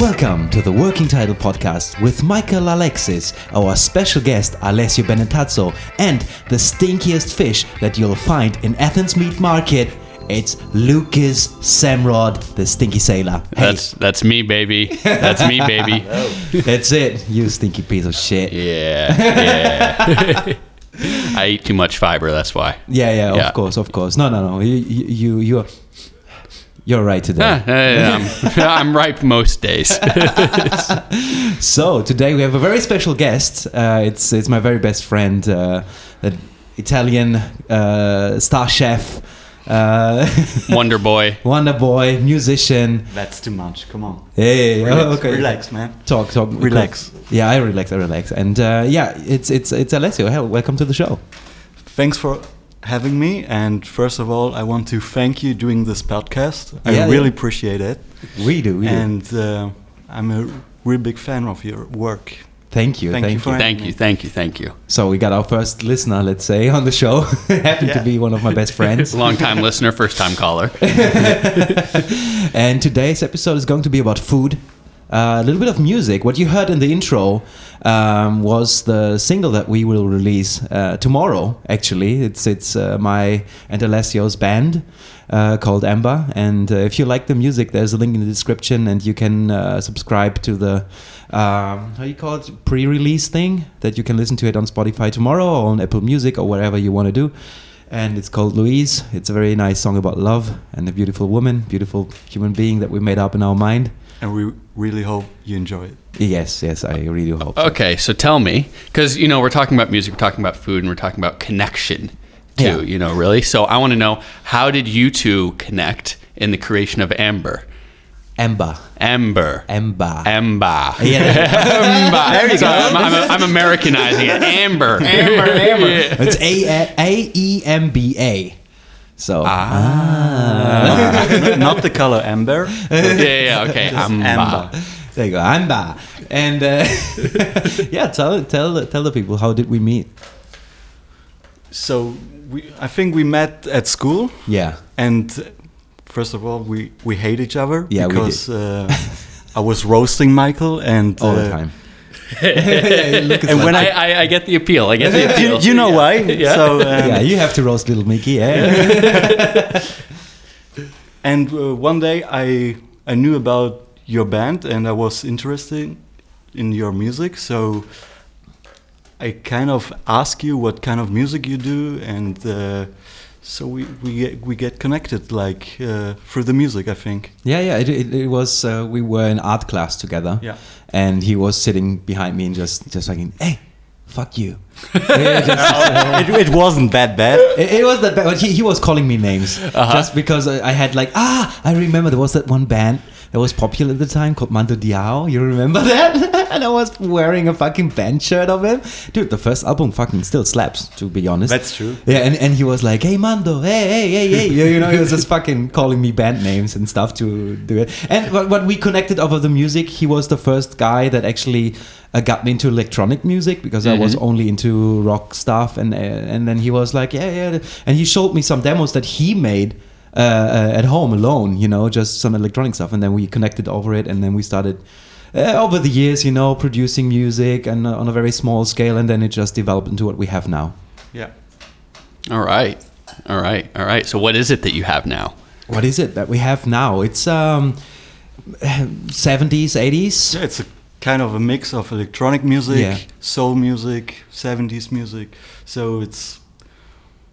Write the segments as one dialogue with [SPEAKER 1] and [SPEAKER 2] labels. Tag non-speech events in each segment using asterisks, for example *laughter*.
[SPEAKER 1] Welcome to the Working Title Podcast with Michael Alexis, our special guest Alessio Benetazzo, and the stinkiest fish that you'll find in Athens Meat Market. It's Lucas Samrod, the stinky sailor. Hey,
[SPEAKER 2] That's that's me, baby. That's me, baby. *laughs*
[SPEAKER 1] that's it, you stinky piece of shit.
[SPEAKER 2] Yeah, yeah. *laughs* I eat too much fiber. That's why.
[SPEAKER 1] Yeah, yeah,
[SPEAKER 2] Yeah.
[SPEAKER 1] of course, of course. No, no, no. You, you, you you're, you're right today.
[SPEAKER 2] Ah, eh, I'm, *laughs* I'm ripe most days. *laughs*
[SPEAKER 1] So today we have a very special guest. Uh, it's it's my very best friend, uh, the Italian uh, star chef, uh, *laughs*
[SPEAKER 2] Wonder Boy.
[SPEAKER 1] wonder boy, musician.
[SPEAKER 3] That's too much. Come on.
[SPEAKER 1] Hey,
[SPEAKER 3] Relax,
[SPEAKER 1] oh, okay.
[SPEAKER 3] relax, man.
[SPEAKER 1] Talk, talk.
[SPEAKER 3] Relax.
[SPEAKER 1] Yeah, I relax. I relax. And uh, yeah, it's it's it's Alessio. Hell, welcome to the show.
[SPEAKER 3] Thanks for having me. And first of all, I want to thank you doing this podcast. I
[SPEAKER 1] Yeah,
[SPEAKER 3] really
[SPEAKER 1] yeah.
[SPEAKER 3] appreciate it.
[SPEAKER 1] We do. We
[SPEAKER 3] and uh, I'm a real big fan of your work.
[SPEAKER 1] Thank you.
[SPEAKER 3] Thank
[SPEAKER 1] Thank,
[SPEAKER 3] you
[SPEAKER 1] you.
[SPEAKER 3] for-
[SPEAKER 2] Thank you, thank you, thank you.
[SPEAKER 1] So we got our first listener, let's say, on the show. *laughs* Happened to be one of my best *laughs* friends.
[SPEAKER 2] Long time listener, first time caller. *laughs*
[SPEAKER 1] and today's episode is going to be about food. A little bit of music. What you heard in the intro um, was the single that we will release uh, tomorrow. Actually, it's it's uh, my and Alessio's band uh, called Amber. And uh, if you like the music, there's a link in the description, and you can uh, subscribe to the um, how you call it pre-release thing that you can listen to it on Spotify tomorrow or on Apple Music or wherever you want to do and it's called Louise. It's a very nice song about love and a beautiful woman, beautiful human being that we made up in our mind.
[SPEAKER 3] And we really hope you enjoy it.
[SPEAKER 1] Yes, yes, I really hope.
[SPEAKER 2] Okay, so tell me, because you know we're talking about music, we're talking about food, and we're talking about connection too.
[SPEAKER 1] Yeah.
[SPEAKER 2] You know, really. So I want to know how did you two connect in the creation of Amber?
[SPEAKER 1] Amber,
[SPEAKER 2] Amber.
[SPEAKER 1] Amber.
[SPEAKER 2] Amber.
[SPEAKER 1] Yeah, *laughs*
[SPEAKER 2] Amber. There you go. I'm, I'm, I'm Americanizing it. Amber. Amber. Amber. *laughs*
[SPEAKER 1] it's A A E M B A. So
[SPEAKER 2] Ah. *laughs*
[SPEAKER 3] Not the color amber.
[SPEAKER 2] Yeah, yeah, okay. Amber.
[SPEAKER 3] amber.
[SPEAKER 1] there you go, Amber. And uh, *laughs* yeah, tell tell tell the people how did we meet?
[SPEAKER 3] So we, I think we met at school.
[SPEAKER 1] Yeah,
[SPEAKER 3] And first of all, we, we hate each other
[SPEAKER 1] Yeah, we
[SPEAKER 3] because uh, I was roasting Michael and
[SPEAKER 1] all the
[SPEAKER 3] uh,
[SPEAKER 1] time. *laughs*
[SPEAKER 3] And
[SPEAKER 1] like-
[SPEAKER 3] when
[SPEAKER 2] I, I, I get the appeal. I get the *laughs* appeal.
[SPEAKER 3] you, you know why? *laughs*
[SPEAKER 2] Yeah.
[SPEAKER 3] So um,
[SPEAKER 1] yeah, you have to roast little Mickey. Yeah.
[SPEAKER 3] And uh, one day I I knew about your band and I was interested in your music, so I kind of ask you what kind of music you do, and uh, so we we get, we get connected like uh, through the music, I think.
[SPEAKER 1] Yeah, yeah. It, it, it was. Uh, we were in art class together.
[SPEAKER 3] Yeah.
[SPEAKER 1] And he was sitting behind me and just, just like, hey, fuck you. *laughs* Yeah, just- *laughs*
[SPEAKER 3] it, it wasn't that bad.
[SPEAKER 1] it, it was that bad. But he, he was calling me names just because I, I had like, ah, I remember there was that one band that was popular at the time called Mando Diao. You remember *laughs* that? and I was wearing a fucking band shirt of him. Dude, the first album fucking still slaps, to be honest.
[SPEAKER 3] That's true.
[SPEAKER 1] Yeah, and, and he was like, "Hey Mando, hey hey hey hey," you you know, he was just *laughs* fucking calling me band names and stuff to do it. And what, what we connected over the music, he was the first guy that actually uh, got me into electronic music because I was only into rock stuff, and uh, and then he was like, "Yeah yeah," and he showed me some demos that he made. Uh, uh, at home alone, you know, just some electronic stuff, and then we connected over it, and then we started uh, over the years, you know, producing music and uh, on a very small scale, and then it just developed into what we have now.
[SPEAKER 3] Yeah.
[SPEAKER 2] All right. All right. All right. So what is it that you have now?
[SPEAKER 1] What is it that we have now? It's um, *sighs* 70s, 80s.
[SPEAKER 3] Yeah, it's a kind of a mix of electronic music,
[SPEAKER 1] Yeah.
[SPEAKER 3] soul music, 70s music. So it's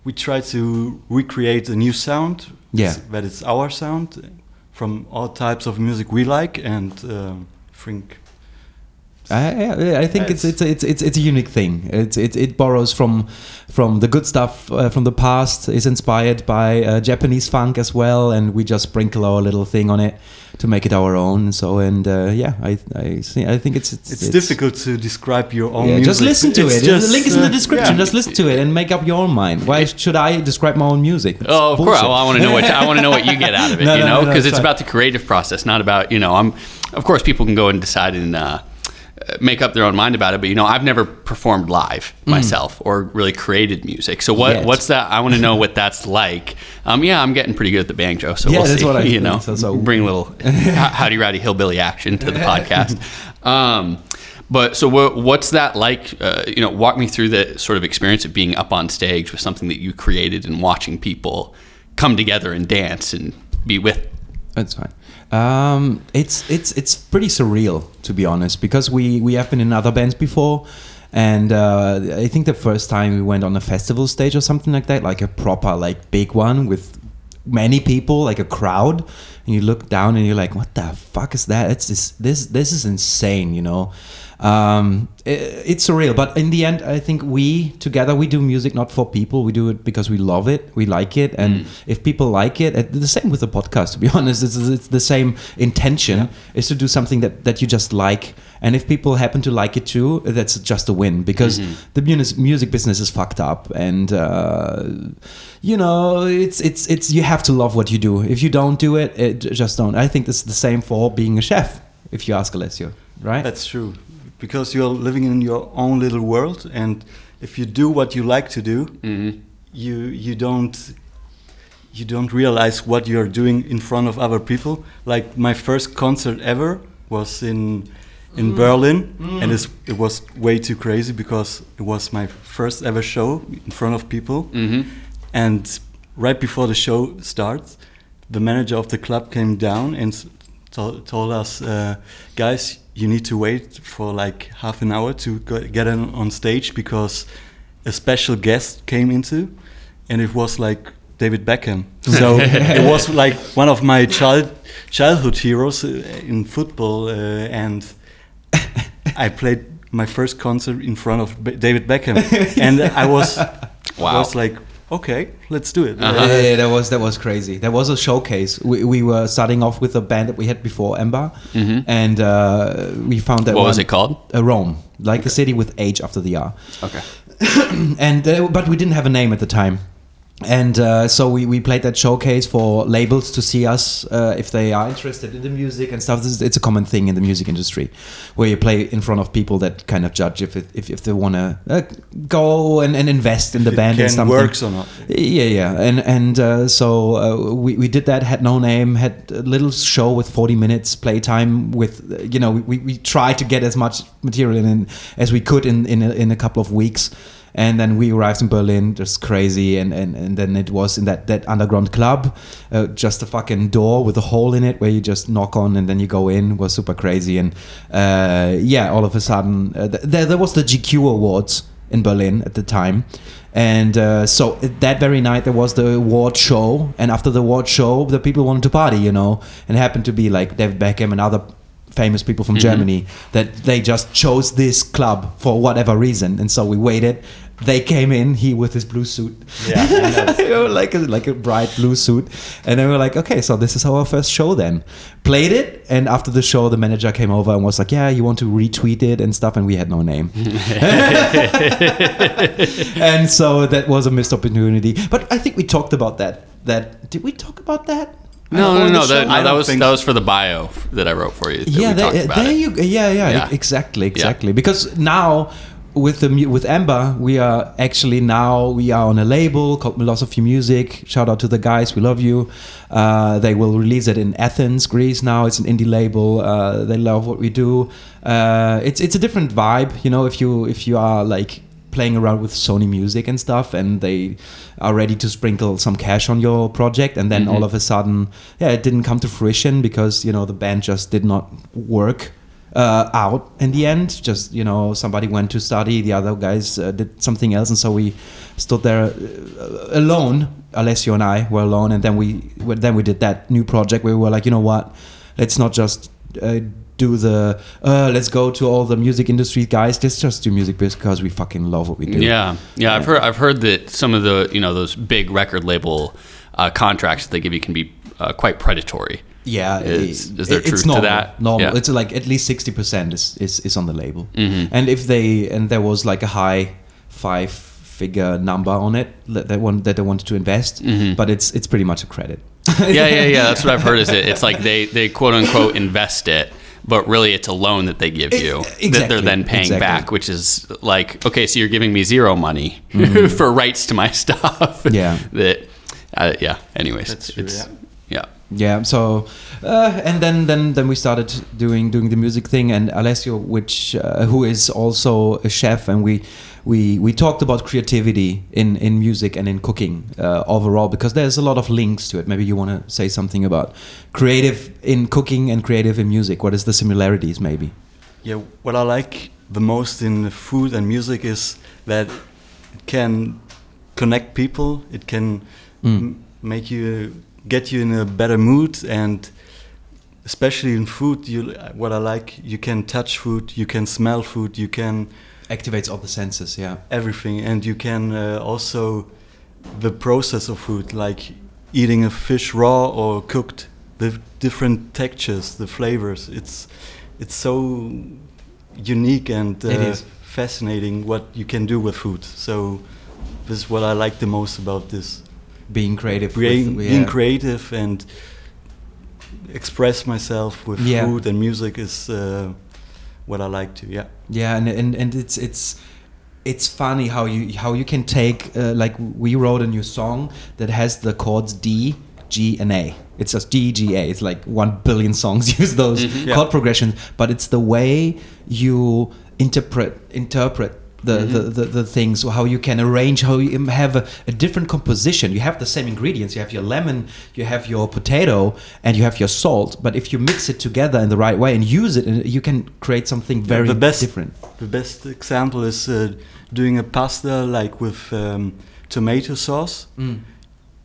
[SPEAKER 3] we try to recreate a new sound.
[SPEAKER 1] Yeah.
[SPEAKER 3] that it's our sound from all types of music we like, and um, think
[SPEAKER 1] I, I, I think it's, it's it's it's it's a unique thing. It's it, it borrows from from the good stuff uh, from the past. Is inspired by uh, Japanese funk as well, and we just sprinkle our little thing on it to make it our own. So and uh, yeah, I I see, I think it's it's,
[SPEAKER 3] it's, difficult to describe your own
[SPEAKER 1] Yeah,
[SPEAKER 3] music.
[SPEAKER 1] just listen to
[SPEAKER 3] It's
[SPEAKER 1] it.
[SPEAKER 3] just,
[SPEAKER 1] the link is in the
[SPEAKER 3] uh,
[SPEAKER 1] description.
[SPEAKER 3] yeah.
[SPEAKER 1] Just listen to it and make up your own mind. Why should I describe my own music? It's
[SPEAKER 2] Oh, of course. Well, I want to know what I want to know what you get out of it. *laughs*
[SPEAKER 1] No,
[SPEAKER 2] you
[SPEAKER 1] no,
[SPEAKER 2] know,
[SPEAKER 1] no, no,
[SPEAKER 2] because
[SPEAKER 1] it's
[SPEAKER 2] it's
[SPEAKER 1] fine.
[SPEAKER 2] about the creative process, not about you know. I'm. Of course, people can go and decide and uh, uh, make up their own mind about it. But you know, I've never performed live myself or really created music. So what
[SPEAKER 1] Yet.
[SPEAKER 2] what's that? I want to know what that's like. Um, yeah, I'm getting pretty good at the banjo, so
[SPEAKER 1] Yeah,
[SPEAKER 2] we'll
[SPEAKER 1] that's
[SPEAKER 2] see.
[SPEAKER 1] what I *laughs*
[SPEAKER 2] you know,
[SPEAKER 1] So- so-
[SPEAKER 2] bring a little ho- howdy rowdy hillbilly action to the *laughs* podcast. Um, but so what, what's that like? Uh, you know, walk me through the sort of experience of being up on stage with something that you created and watching people come together and dance and be with.
[SPEAKER 1] That's fine. Um, it's it's it's pretty surreal to be honest because we we have been in other bands before, and uh, I think the first time we went on a festival stage or something like that, like a proper like big one with many people, like a crowd, and you look down and you're like, what the fuck is that? It's this this this is insane, you know. Um, i it's surreal, but in the end, I think we together we do music not for people. We do it because we love it, we like it, and if people like it, the same with the podcast. To be *laughs* honest, it's, it's the same intention is to do something that that you just like, and if people happen to like it too, that's just a win because the mus- music business is fucked up, and uh, you know it's it's it's you have to love what you do. If you don't do it, it just don't. I think it's the same for being a chef. If you ask Alessio, right?
[SPEAKER 3] That's true, because you're living in your own little world, and if you do what you like to do, mm-hmm. you you don't you don't realize what you're doing in front of other people. Like my first concert ever was in in mm. Berlin, mm. and it's, it was way too crazy because it was my first ever show in front of people. Mm-hmm. And right before the show starts, the manager of the club came down and s- told us, uh, guys, you need to wait for like half an hour to go get on, stage because a special guest came into, and it was like David Beckham. *laughs* So it was like one of my child childhood heroes uh, in football, uh, and I played my first concert in front of David Beckham, *laughs* and I was
[SPEAKER 2] Wow.
[SPEAKER 3] was like, okay, let's do it.
[SPEAKER 2] Uh-huh.
[SPEAKER 1] Yeah, yeah, that was that was crazy. That was a showcase. We, we were starting off with a band that we had before, Ember, and uh, we found that
[SPEAKER 2] Mm-hmm. What was it called?
[SPEAKER 1] Uh, Rome, like the city with H after the R.
[SPEAKER 2] Okay. *coughs*
[SPEAKER 1] and uh, but we didn't have a name at the time and uh, so we, we played that showcase for labels to see us uh, if they are interested in the music and stuff. This is, it's a common thing in the music industry, where you play in front of people that kind of judge if it, if, if they want to uh, go and, and invest in the
[SPEAKER 3] If
[SPEAKER 1] band and something.
[SPEAKER 3] works or not.
[SPEAKER 1] Yeah, yeah, and and uh, so uh, we we did that. Had no name. Had a little show with forty minutes playtime. With you know, we, we tried to get as much material in as we could in in a, in a couple of weeks. And then we arrived in Berlin, just crazy. And, and, and then it was in that, that underground club, uh, just a fucking door with a hole in it where you just knock on and then you go in. Was super crazy. And uh, yeah, all of a sudden, uh, th- there, there was the GQ Awards in Berlin at the time. And uh, so that very night there was the award show, and after the award show, the people wanted to party, you know, and happened to be like David Beckham and other famous people from mm-hmm. Germany that they just chose this club for whatever reason, and so we waited. They came in, he with his blue suit,
[SPEAKER 3] Yeah, I know. *laughs*
[SPEAKER 1] like a, like a bright blue suit, and then we were like, okay, so this is our first show then. Played it, and after the show, the manager came over and was like, yeah, you want to retweet it and stuff, and we had no name. *laughs* and so that was a missed opportunity. But I think we talked about that. That did we talk about that?
[SPEAKER 2] No, no, no. That, no, that was
[SPEAKER 3] think
[SPEAKER 2] that was for the bio that I wrote for you. that
[SPEAKER 1] yeah,
[SPEAKER 2] we
[SPEAKER 1] there,
[SPEAKER 2] talked about
[SPEAKER 1] there
[SPEAKER 2] it.
[SPEAKER 1] you. Yeah, yeah,
[SPEAKER 2] Yeah.
[SPEAKER 1] exactly, exactly. Because now with the with Ember, we are actually now we are on a label called Philosophy Music. Shout out to the guys, we love you. Uh, they will release it in Athens, Greece. Now it's an indie label. Uh, they love what we do. Uh, it's it's a different vibe, you know. If you if you are like playing around with Sony Music and stuff, and they are ready to sprinkle some cash on your project, and then all of a sudden, yeah, it didn't come to fruition because you know the band just did not work uh, out in the end. Just you know, somebody went to study, the other guys uh, did something else, and so we stood there uh, alone. Alessio and I were alone, and then we then we did that new project where we were like, you know what, let's not just. Uh, do the uh, let's go to all the music industry guys let's just do music because we fucking love what we do
[SPEAKER 2] Yeah, yeah. I've heard I've heard that some of the you know those big record label uh, contracts that they give you can be uh, quite predatory.
[SPEAKER 1] Yeah,
[SPEAKER 2] Is-
[SPEAKER 1] it-
[SPEAKER 2] is there
[SPEAKER 1] it's
[SPEAKER 2] truth to
[SPEAKER 1] normal,
[SPEAKER 2] that?
[SPEAKER 1] Normal.
[SPEAKER 2] Yeah. Mm-hmm.
[SPEAKER 1] It's like at least sixty percent is, is is on the label, and if they and there was like a high five figure number on it that they want that they wanted to invest,
[SPEAKER 2] Mm-hmm.
[SPEAKER 1] but it's it's pretty much a credit.
[SPEAKER 2] yeah, yeah, yeah. That's what I've heard. Is *laughs* it? It's like they they quote unquote invest it, but really it's a loan that they give you that they're then paying
[SPEAKER 1] exactly.
[SPEAKER 2] back, which is like, okay, so you're giving me zero money *laughs* for rights to my *laughs* stuff.
[SPEAKER 1] Mm-hmm. Yeah.
[SPEAKER 2] that, uh, yeah. Anyways,
[SPEAKER 3] That's true,
[SPEAKER 2] it's,
[SPEAKER 3] yeah.
[SPEAKER 2] yeah.
[SPEAKER 1] Yeah. So, uh, and then then then we started doing doing the music thing, and Alessio, which uh, who is also a chef, and we we we talked about creativity in in music and in cooking uh, overall because there's a lot of links to it. Maybe you want to say something about creative in cooking and creative in music. What is the similarities, maybe?
[SPEAKER 3] Yeah, what I like the most in food and music is that it can connect people. It can
[SPEAKER 1] Mm.
[SPEAKER 3] m- make you get you in a better mood, and especially in food, you what I like, you can touch food, you can smell food, you can
[SPEAKER 1] Activates all the senses. Yeah.
[SPEAKER 3] everything, and you can uh, also the process of food, like eating a fish raw or cooked, the different textures, the flavors. It's it's so unique and uh,
[SPEAKER 1] It is.
[SPEAKER 3] fascinating what you can do with food. So this is what I like the most about this.
[SPEAKER 1] Being creative.
[SPEAKER 3] Being,
[SPEAKER 1] with,
[SPEAKER 3] being
[SPEAKER 1] yeah.
[SPEAKER 3] creative and express myself with
[SPEAKER 1] Yeah.
[SPEAKER 3] food and music is uh, what I like to. Yeah.
[SPEAKER 1] Yeah, and and, and it's it's it's funny how you how you can take uh, like we wrote a new song that has the chords D, G, and A. It's just D, G, A. It's like one billion songs *laughs* use those
[SPEAKER 3] Yeah.
[SPEAKER 1] chord progressions, but it's the way you interpret interpret. The, the, the, the things how you can arrange how you have a, a different composition you have the same ingredients you have your lemon you have your potato and you have your salt but if you mix it together in the right way and use it you can create something very
[SPEAKER 3] the best
[SPEAKER 1] different
[SPEAKER 3] The best example is uh, doing a pasta like with um, tomato sauce.
[SPEAKER 1] Mm.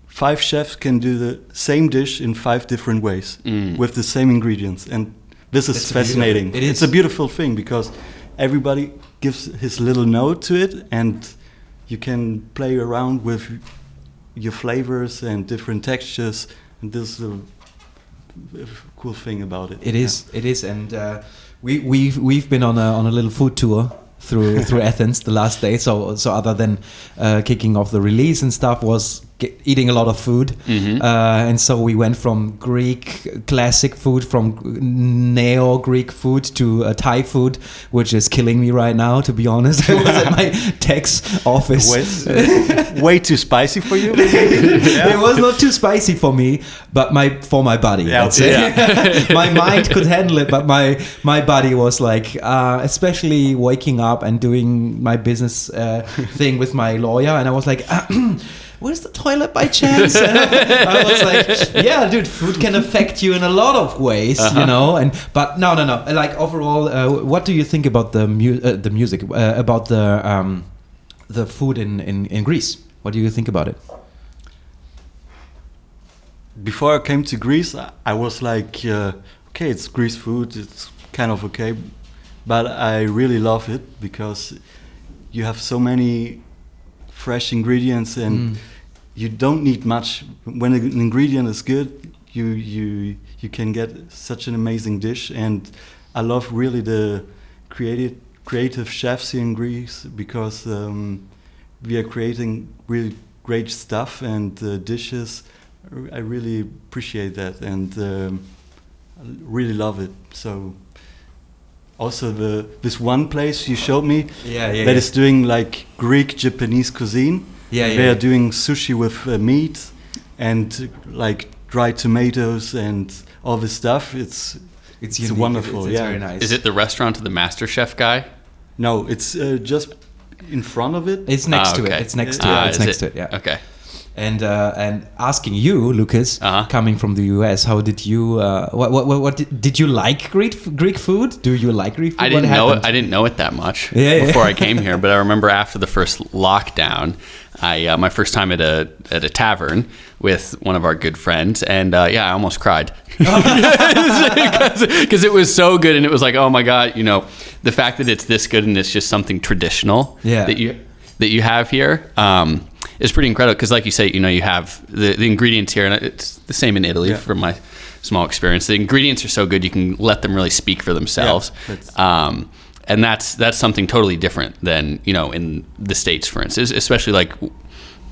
[SPEAKER 3] Five chefs can do the same dish in five different ways
[SPEAKER 2] Mm.
[SPEAKER 3] with the same ingredients, and this is
[SPEAKER 1] It's
[SPEAKER 3] fascinating.
[SPEAKER 1] beautiful. It
[SPEAKER 3] It's a beautiful thing because everybody gives his little note to it, and you can play around with your flavors and different textures. And this is a, cool thing about it.
[SPEAKER 1] It is. It is, and uh, we we've we've been on a on a little food tour through through *laughs* Athens the last day. So so other than uh, kicking off the release and stuff, was ge- eating a lot of food.
[SPEAKER 2] Mhm.
[SPEAKER 1] Uh, and so we went from Greek classic food, from neo Greek food to uh, Thai food, which is killing me right now. To be honest, *laughs* I was at my *laughs* tax office.
[SPEAKER 3] Way, way too spicy for you? *laughs*
[SPEAKER 1] It was not too spicy for me, but my for my body.
[SPEAKER 3] Yeah,
[SPEAKER 1] say. my mind could handle it, but my my body was like, uh, especially waking up and doing my business uh, thing with my lawyer, and I was like. *clears throat* Where's the toilet by chance? *laughs* I was like, yeah, dude, food can affect you in a lot of ways, you know. And but no, no, no. Like overall, uh, what do you think about the mu- uh, the music uh, about the um, the food in, in in Greece? What do you think about it?
[SPEAKER 3] before I came to Greece, I- I was like, uh, okay, it's Greece food, it's kind of okay, but I really love it because you have so many fresh ingredients and
[SPEAKER 1] Mm.
[SPEAKER 3] you don't need much. When an ingredient is good, you you you can get such an amazing dish, and I love really the creative creative chefs here in Greece because um, we are creating really great stuff and uh, dishes. I really appreciate that and um, really love it. So also the this one place you showed me
[SPEAKER 1] Yeah, yeah,
[SPEAKER 3] that
[SPEAKER 1] yeah.
[SPEAKER 3] is doing like Greek Japanese cuisine.
[SPEAKER 1] Yeah, yeah,
[SPEAKER 3] They
[SPEAKER 1] yeah.
[SPEAKER 3] are doing sushi with uh, meat and like dried tomatoes and all this stuff. It's
[SPEAKER 1] It's,
[SPEAKER 3] It's wonderful,
[SPEAKER 1] It's, it's
[SPEAKER 3] yeah.
[SPEAKER 1] very nice.
[SPEAKER 2] Is it the restaurant of the Master Chef guy?
[SPEAKER 3] no, it's uh, just in front of it.
[SPEAKER 1] It's next
[SPEAKER 2] Ah,
[SPEAKER 1] to it. It's next to
[SPEAKER 2] Ah,
[SPEAKER 1] it. It's
[SPEAKER 2] is
[SPEAKER 1] next to it. Yeah.
[SPEAKER 2] Okay.
[SPEAKER 1] And uh, and asking you, Lucas,
[SPEAKER 2] Uh-huh.
[SPEAKER 1] coming from the US, how did you? Uh, what what what, what did, did you like Greek Greek food? Do you like Greek food?
[SPEAKER 2] I didn't know it. I didn't know it that much *laughs*
[SPEAKER 1] Yeah, yeah.
[SPEAKER 2] before I came here. But I remember after the first lockdown, I uh, my first time at a at a tavern with one of our good friends, and uh, yeah, I almost cried *laughs* *laughs* because it was so good, and it was like, oh my god, you know, the fact that it's this good and it's just something traditional
[SPEAKER 1] Yeah.
[SPEAKER 2] that you that you have here. Um, is pretty incredible because, like you say, you know, you have the, the ingredients here, and it's the same in Italy
[SPEAKER 3] Yeah.
[SPEAKER 2] from my small experience. The ingredients are so good you can let them really speak for themselves.
[SPEAKER 3] that's-
[SPEAKER 2] Um, and that's that's something totally different than you know in the states, for instance. Especially like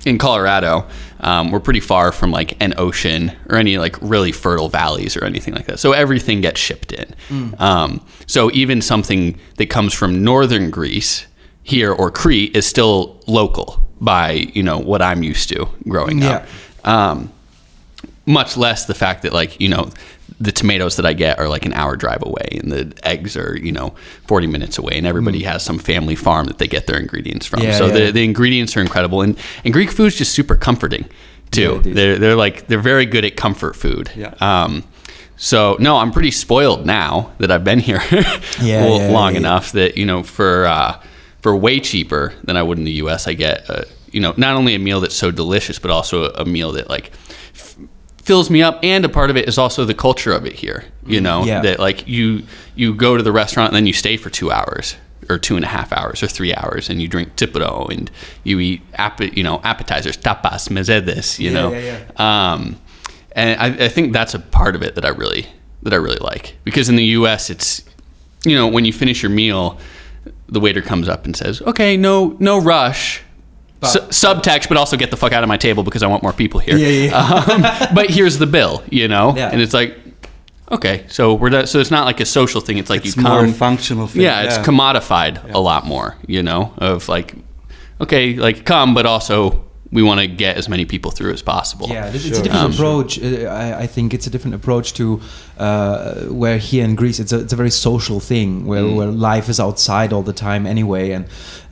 [SPEAKER 2] in Colorado, um, we're pretty far from like an ocean or any like really fertile valleys or anything like that. So everything gets shipped in. Um, so even something that comes from northern Greece here or Crete is still local by you know what I'm used to growing up. Um, much less the fact that like you know the tomatoes that I get are like an hour drive away, and the eggs are you know forty minutes away, and everybody has some family farm that they get their ingredients from.
[SPEAKER 1] Mm. Yeah,
[SPEAKER 2] so
[SPEAKER 1] yeah.
[SPEAKER 2] the the ingredients are incredible, and and Greek food's just super comforting too.
[SPEAKER 1] Yeah,
[SPEAKER 2] they're they're like they're very good at comfort food.
[SPEAKER 3] Yeah.
[SPEAKER 2] Um, so no, I'm pretty spoiled now that I've been here *laughs*
[SPEAKER 1] Yeah, yeah,
[SPEAKER 2] long
[SPEAKER 1] yeah.
[SPEAKER 2] enough that you know for uh, for way cheaper than I would in the U.S. I get uh, you know not only a meal that's so delicious, but also a, a meal that like f- fills me up, and a part of it is also the culture of it here. You know
[SPEAKER 1] Yeah.
[SPEAKER 2] that like you you go to the restaurant and then you stay for two hours or two and a half hours or three hours and you drink tsipouro and you eat app- you know appetizers tapas mezedes you
[SPEAKER 1] Yeah,
[SPEAKER 2] know
[SPEAKER 1] yeah,
[SPEAKER 2] um, and I, I think that's a part of it that I really that I really like because in the U.S. it's you know when you finish your meal, the waiter comes up and says, "Okay, no no rush." Su- subtext, but also get the fuck out of my table because I want more people here.
[SPEAKER 1] Yeah, yeah, *laughs*
[SPEAKER 2] Um, but here's the bill, you know,
[SPEAKER 1] Yeah.
[SPEAKER 2] and it's like, okay, so we're. So it's not like a social thing. It's like
[SPEAKER 3] It's
[SPEAKER 2] you
[SPEAKER 3] more
[SPEAKER 2] come,
[SPEAKER 3] functional thing.
[SPEAKER 2] yeah, it's commodified a lot more, you know, of like, okay, like come, but also we want to get as many people through as possible.
[SPEAKER 1] Yeah, it's, it's
[SPEAKER 3] Sure.
[SPEAKER 1] a different
[SPEAKER 2] Um,
[SPEAKER 1] approach. Uh, I, I think it's a different approach to uh, where here in Greece it's a, it's a very social thing where,
[SPEAKER 2] Mm.
[SPEAKER 1] where life is outside all the time anyway, and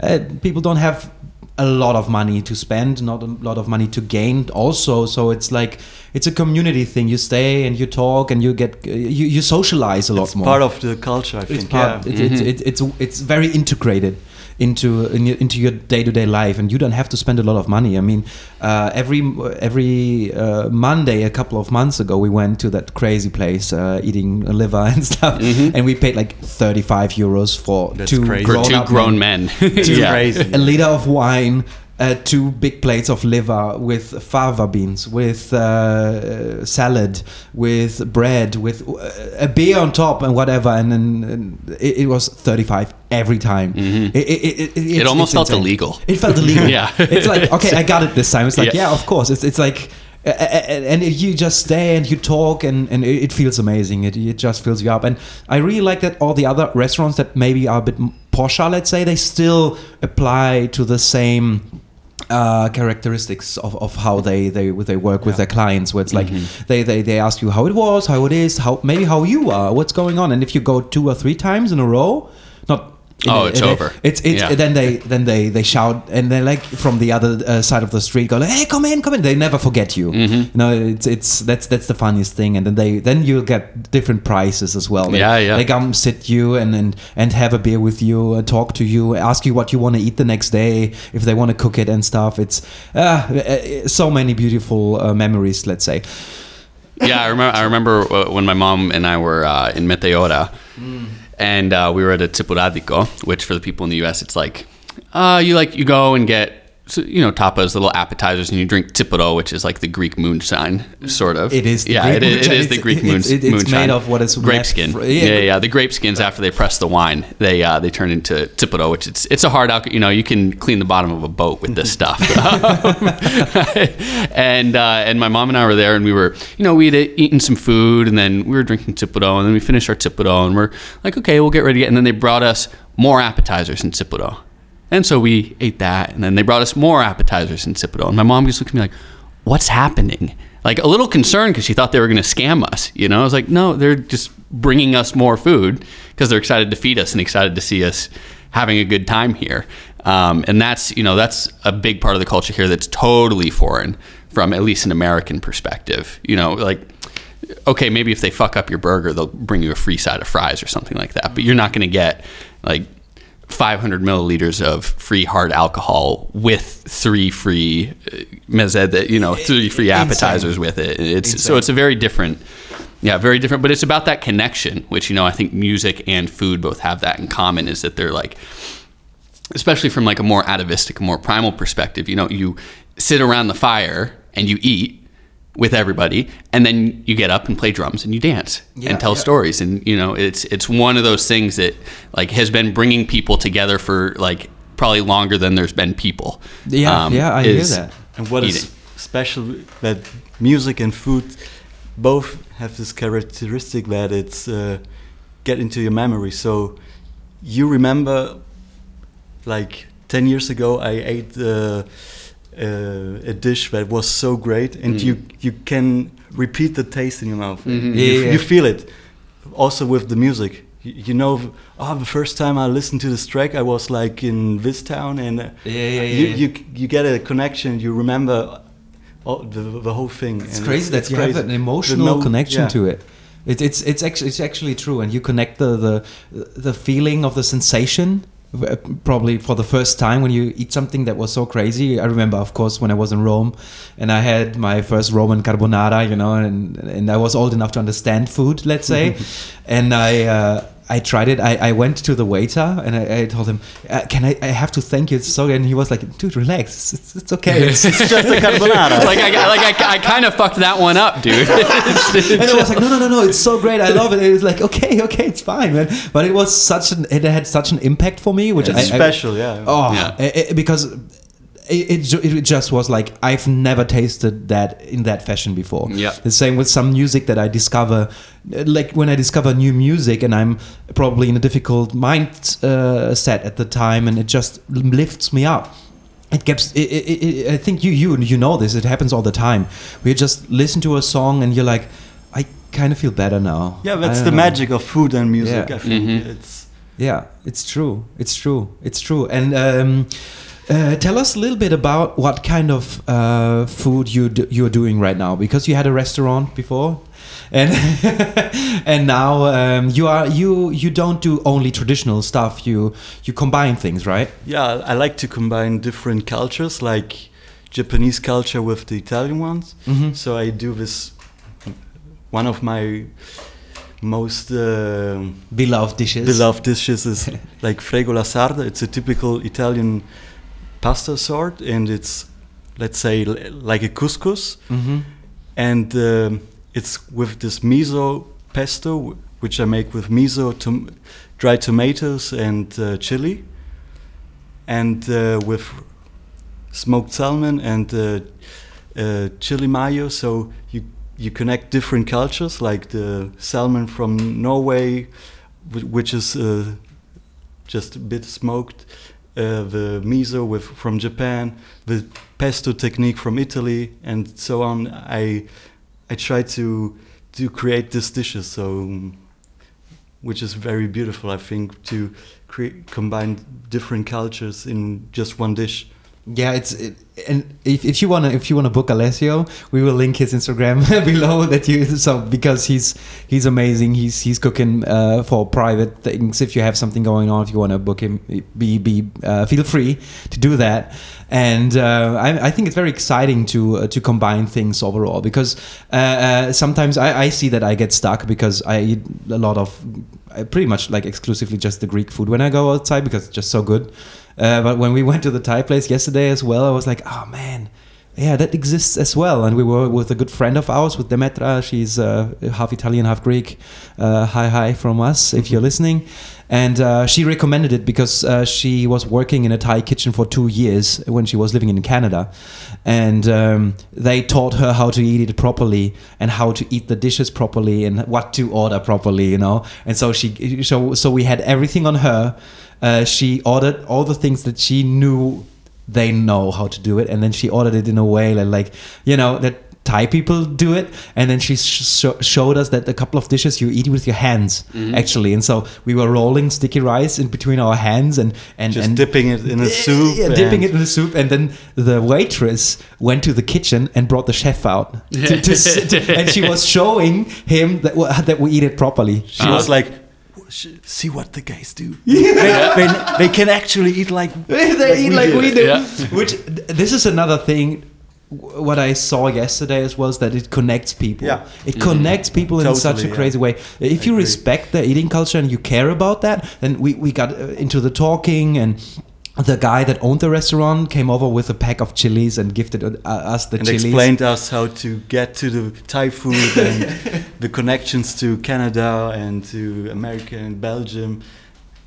[SPEAKER 1] uh, people don't have a lot of money to spend, not a lot of money to gain also. So it's like it's a community thing. You stay and you talk and you get uh, you, you socialize a lot
[SPEAKER 3] It's
[SPEAKER 1] more.
[SPEAKER 3] part of the culture, I
[SPEAKER 1] it's
[SPEAKER 3] think.
[SPEAKER 1] part,
[SPEAKER 3] yeah.
[SPEAKER 1] it's, it's, it's, it's it's very integrated into in your, into your day-to-day life and you don't have to spend a lot of money i mean uh, every every uh, monday a couple of months ago we went to that crazy place uh, eating liver *laughs* and stuff and we paid like 35 euros for
[SPEAKER 3] That's
[SPEAKER 1] two
[SPEAKER 3] crazy.
[SPEAKER 2] for two
[SPEAKER 1] grown-up
[SPEAKER 2] grown men. *laughs*
[SPEAKER 3] It's
[SPEAKER 2] yeah.
[SPEAKER 3] crazy.
[SPEAKER 1] a liter of wine, uh, two big plates of liver with fava beans, with uh, salad, with bread, with uh, a beer on top and whatever, and then it, it was thirty-five every time. It, it, it, it,
[SPEAKER 2] It almost felt
[SPEAKER 1] insane.
[SPEAKER 2] illegal.
[SPEAKER 1] It felt illegal. *laughs*
[SPEAKER 2] Yeah.
[SPEAKER 1] it's like okay, I got it this time. It's like
[SPEAKER 2] Yeah.
[SPEAKER 1] yeah, of course. It's it's like. And you just stay and you talk and, and it it feels amazing. It, it just fills you up. And I really like that all the other restaurants that maybe are a bit posher, let's say, they still apply to the same uh, characteristics of, of how they, they they work with their clients where it's like
[SPEAKER 2] Mm-hmm.
[SPEAKER 1] they, they they ask you how it was how it is how maybe how you are what's going on and if you go two or three times in a row
[SPEAKER 2] Oh, it's over.
[SPEAKER 1] it's it's
[SPEAKER 2] Yeah.
[SPEAKER 1] then they then they they shout and they like from the other uh, side of the street go like hey come in come in they never forget you
[SPEAKER 2] Mm-hmm.
[SPEAKER 1] you know it's it's that's that's the funniest thing and then they then you'll get different prices as well they,
[SPEAKER 2] Yeah, yeah.
[SPEAKER 1] they come sit you and and, and have a beer with you uh, talk to you ask you what you want to eat the next day if they want to cook it and stuff it's uh, uh, so many beautiful uh, memories let's say
[SPEAKER 2] yeah, I remember. I remember uh, when my mom and I were uh, in Meteora, and uh, we were at a Tsipouradiko, which for the people in the U.S. it's like, uh, you like you go and get so, you know tapas, little appetizers, and you drink tsipouro, which is like the Greek moonshine, sort of.
[SPEAKER 1] It is the
[SPEAKER 2] yeah,
[SPEAKER 1] Greek
[SPEAKER 2] it, is- it
[SPEAKER 1] moonshine.
[SPEAKER 2] is the
[SPEAKER 1] It's-
[SPEAKER 2] Greek
[SPEAKER 1] it's-
[SPEAKER 2] moon,
[SPEAKER 1] it- it's
[SPEAKER 2] moonshine.
[SPEAKER 1] made of what is
[SPEAKER 2] grape skin. yeah,
[SPEAKER 1] yeah.
[SPEAKER 2] yeah, The grape skins after they press the wine, they uh, they turn into tsipouro, which it's it's a hard alcohol. You know, you can clean the bottom of a boat with this stuff. *laughs* and uh, and my mom and I were there, and we were, you know, we'd eaten some food, and then we were drinking tsipouro, and then we finished our tsipouro, and we're like, okay, we'll get ready. to get-" And then they brought us more appetizers in tsipouro. And so we ate that, and then they brought us more appetizers in tsipouro. And my mom just looked at me like, "What's happening?" Like a little concerned because she thought they were going to scam us. You know, I was like, "No, they're just bringing us more food because they're excited to feed us and excited to see us having a good time here." Um, and that's you know that's a big part of the culture here that's totally foreign from at least an American perspective. You know, like okay, maybe if they fuck up your burger, they'll bring you a free side of fries or something like that. But you're not going to get like 500 milliliters of free hard alcohol with three free uh, mezed, you know, three free
[SPEAKER 1] Insane.
[SPEAKER 2] appetizers with it. It's so it's a very different, yeah, very different. But it's about that connection, which you know I think music and food both have that in common. Is that they're like especially from like a more atavistic, more primal perspective, you know, you sit around the fire and you eat with everybody and then you get up and play drums and you dance
[SPEAKER 1] Yeah,
[SPEAKER 2] and tell
[SPEAKER 1] yeah.
[SPEAKER 2] stories and you know it's it's one of those things that like has been bringing people together for like probably longer than there's been people Um,
[SPEAKER 1] Yeah, yeah, I hear that.
[SPEAKER 3] And what is
[SPEAKER 2] eating.
[SPEAKER 3] special that music and food both have this characteristic that it's uh, get into your memory. So you remember, like ten years ago, I ate uh, uh, a dish that was so great, and you you can repeat the taste in your mouth.
[SPEAKER 2] Mhm.
[SPEAKER 3] You,
[SPEAKER 1] Yeah, yeah.
[SPEAKER 3] you feel it. Also with the music. You, you know, oh, the first time I listened to this track, I was like in this town, and uh,
[SPEAKER 1] Yeah, yeah,
[SPEAKER 3] you,
[SPEAKER 1] yeah.
[SPEAKER 3] you you get a connection. You remember all, the the whole thing.
[SPEAKER 1] It's
[SPEAKER 3] and
[SPEAKER 1] crazy that
[SPEAKER 3] it's
[SPEAKER 1] you
[SPEAKER 3] crazy.
[SPEAKER 1] have an emotional
[SPEAKER 3] no-
[SPEAKER 1] connection
[SPEAKER 3] yeah.
[SPEAKER 1] to it. It, it's it's actually it's actually true, and you connect the the the feeling of the sensation. Probably for the first time when you eat something that was so crazy. I remember, of course, when I was in Rome, and I had my first Roman carbonara, you know, and and I was old enough to understand food, let's say, *laughs* and I. Uh, I tried it. I, I went to the waiter and I, I told him, uh, "Can I? I have to thank you. It's so." good." And he was like, "Dude, relax. It's, it's, it's okay. It's,
[SPEAKER 3] It's just a *laughs* carbonara.
[SPEAKER 2] like I like I, I kind of fucked that one up, dude. *laughs*
[SPEAKER 1] and I was like, no, no, no, no, it's so great, I love it. And it was like, okay, okay, it's fine, man. But it was such an, it had such an impact for me, which
[SPEAKER 3] it's
[SPEAKER 1] I, I-
[SPEAKER 3] special, yeah.
[SPEAKER 1] oh,
[SPEAKER 2] Yeah.
[SPEAKER 1] it- it- because it, it, it just was like I've never tasted that in that fashion before.
[SPEAKER 2] Yeah.
[SPEAKER 1] The same with some music that I discover, uh, like when I discover new music and I'm probably in a difficult mind uh, set at the time, and it just lifts me up. It gets. It, it, it, I think you you you know this. It happens all the time. We just listen to a song and you're like, I kind of feel better now.
[SPEAKER 3] yeah, that's the
[SPEAKER 1] know.
[SPEAKER 3] magic of food and music.
[SPEAKER 1] Yeah.
[SPEAKER 3] I think
[SPEAKER 2] Mhm.
[SPEAKER 3] it's
[SPEAKER 1] Yeah, it's true. It's true. It's true. And um, uh, tell us a little bit about what kind of uh, food you do, you're doing right now, because you had a restaurant before, and *laughs* and now um, you are you you don't do only traditional stuff. You you combine things, right?
[SPEAKER 3] yeah. I like to combine different cultures, like Japanese culture with the Italian ones.
[SPEAKER 1] Mhm.
[SPEAKER 3] So I do this. One of my most uh,
[SPEAKER 1] Beloved dishes.
[SPEAKER 3] beloved dishes is *laughs* like fregola sarda. It's a typical Italian pasta sort, and it's let's say l- like a couscous.
[SPEAKER 1] hmm
[SPEAKER 3] and um, it's with this miso pesto, which I make with miso, tom- dried tomatoes, and uh, chili, and uh, with smoked salmon and uh, uh, chili mayo. So you you connect different cultures, like the salmon from Norway, wh- which is uh, just a bit smoked. Uh, the miso with from Japan, the pesto technique from Italy, and so on. I I try to to create these dishes, so which is very beautiful. I think to combine different cultures in just one dish.
[SPEAKER 1] Yeah, it's it, and if, if you wanna if you wanna book Alessio, we will link his Instagram *laughs* below that you so because he's he's amazing. He's he's cooking uh, for private things. If you have something going on, if you wanna book him, be be uh, feel free to do that. And uh, I, I think it's very exciting to uh, to combine things overall because uh, uh, sometimes I, I see that I get stuck because I eat a lot of pretty much like exclusively just the Greek food when I go outside because it's just so good. Uh, but when we went to the Thai place yesterday as well, I was like, oh man, yeah, that exists as well. And we were with a good friend of ours, with Demetra. She's uh, half Italian, half Greek. Uh, hi, hi from us if you're listening. And uh, she recommended it because uh, she was working in a Thai kitchen for two years when she was living in Canada. And um, they taught her how to eat it properly and how to eat the dishes properly and what to order properly, you know. And so she, so, so we had everything on her. Uh, she ordered all the things that she knew they know how to do it and then she ordered it in a way that like you know that thai people do it and then she sh- showed us that a couple of dishes you eat with your hands
[SPEAKER 3] Mm-hmm.
[SPEAKER 1] actually and so we were rolling sticky rice in between our hands and and
[SPEAKER 3] Just
[SPEAKER 1] and
[SPEAKER 3] dipping it in a soup.
[SPEAKER 1] yeah, dipping it in the soup, and then the waitress went to the kitchen and brought the chef out, to, to, *laughs* and she was showing him that w- that we eat it properly.
[SPEAKER 3] She was like, "Sh- "See what the guys do. *laughs* They, they, they can actually eat like *laughs*
[SPEAKER 1] they eat like we do.
[SPEAKER 2] Yeah. *laughs*
[SPEAKER 1] Which this is another thing. What I saw yesterday as was that it connects people.
[SPEAKER 3] Yeah.
[SPEAKER 1] It connects people in such a
[SPEAKER 3] Totally, yeah.
[SPEAKER 1] crazy way. If you
[SPEAKER 3] agree.
[SPEAKER 1] respect the eating culture and you care about that, then we, we got uh, into the talking and. The guy that owned the restaurant came over with a pack of chilies and gifted uh, us the
[SPEAKER 3] and
[SPEAKER 1] chilies.
[SPEAKER 3] explained us how to get to the Thai food *laughs* and the connections to Canada and to America and Belgium.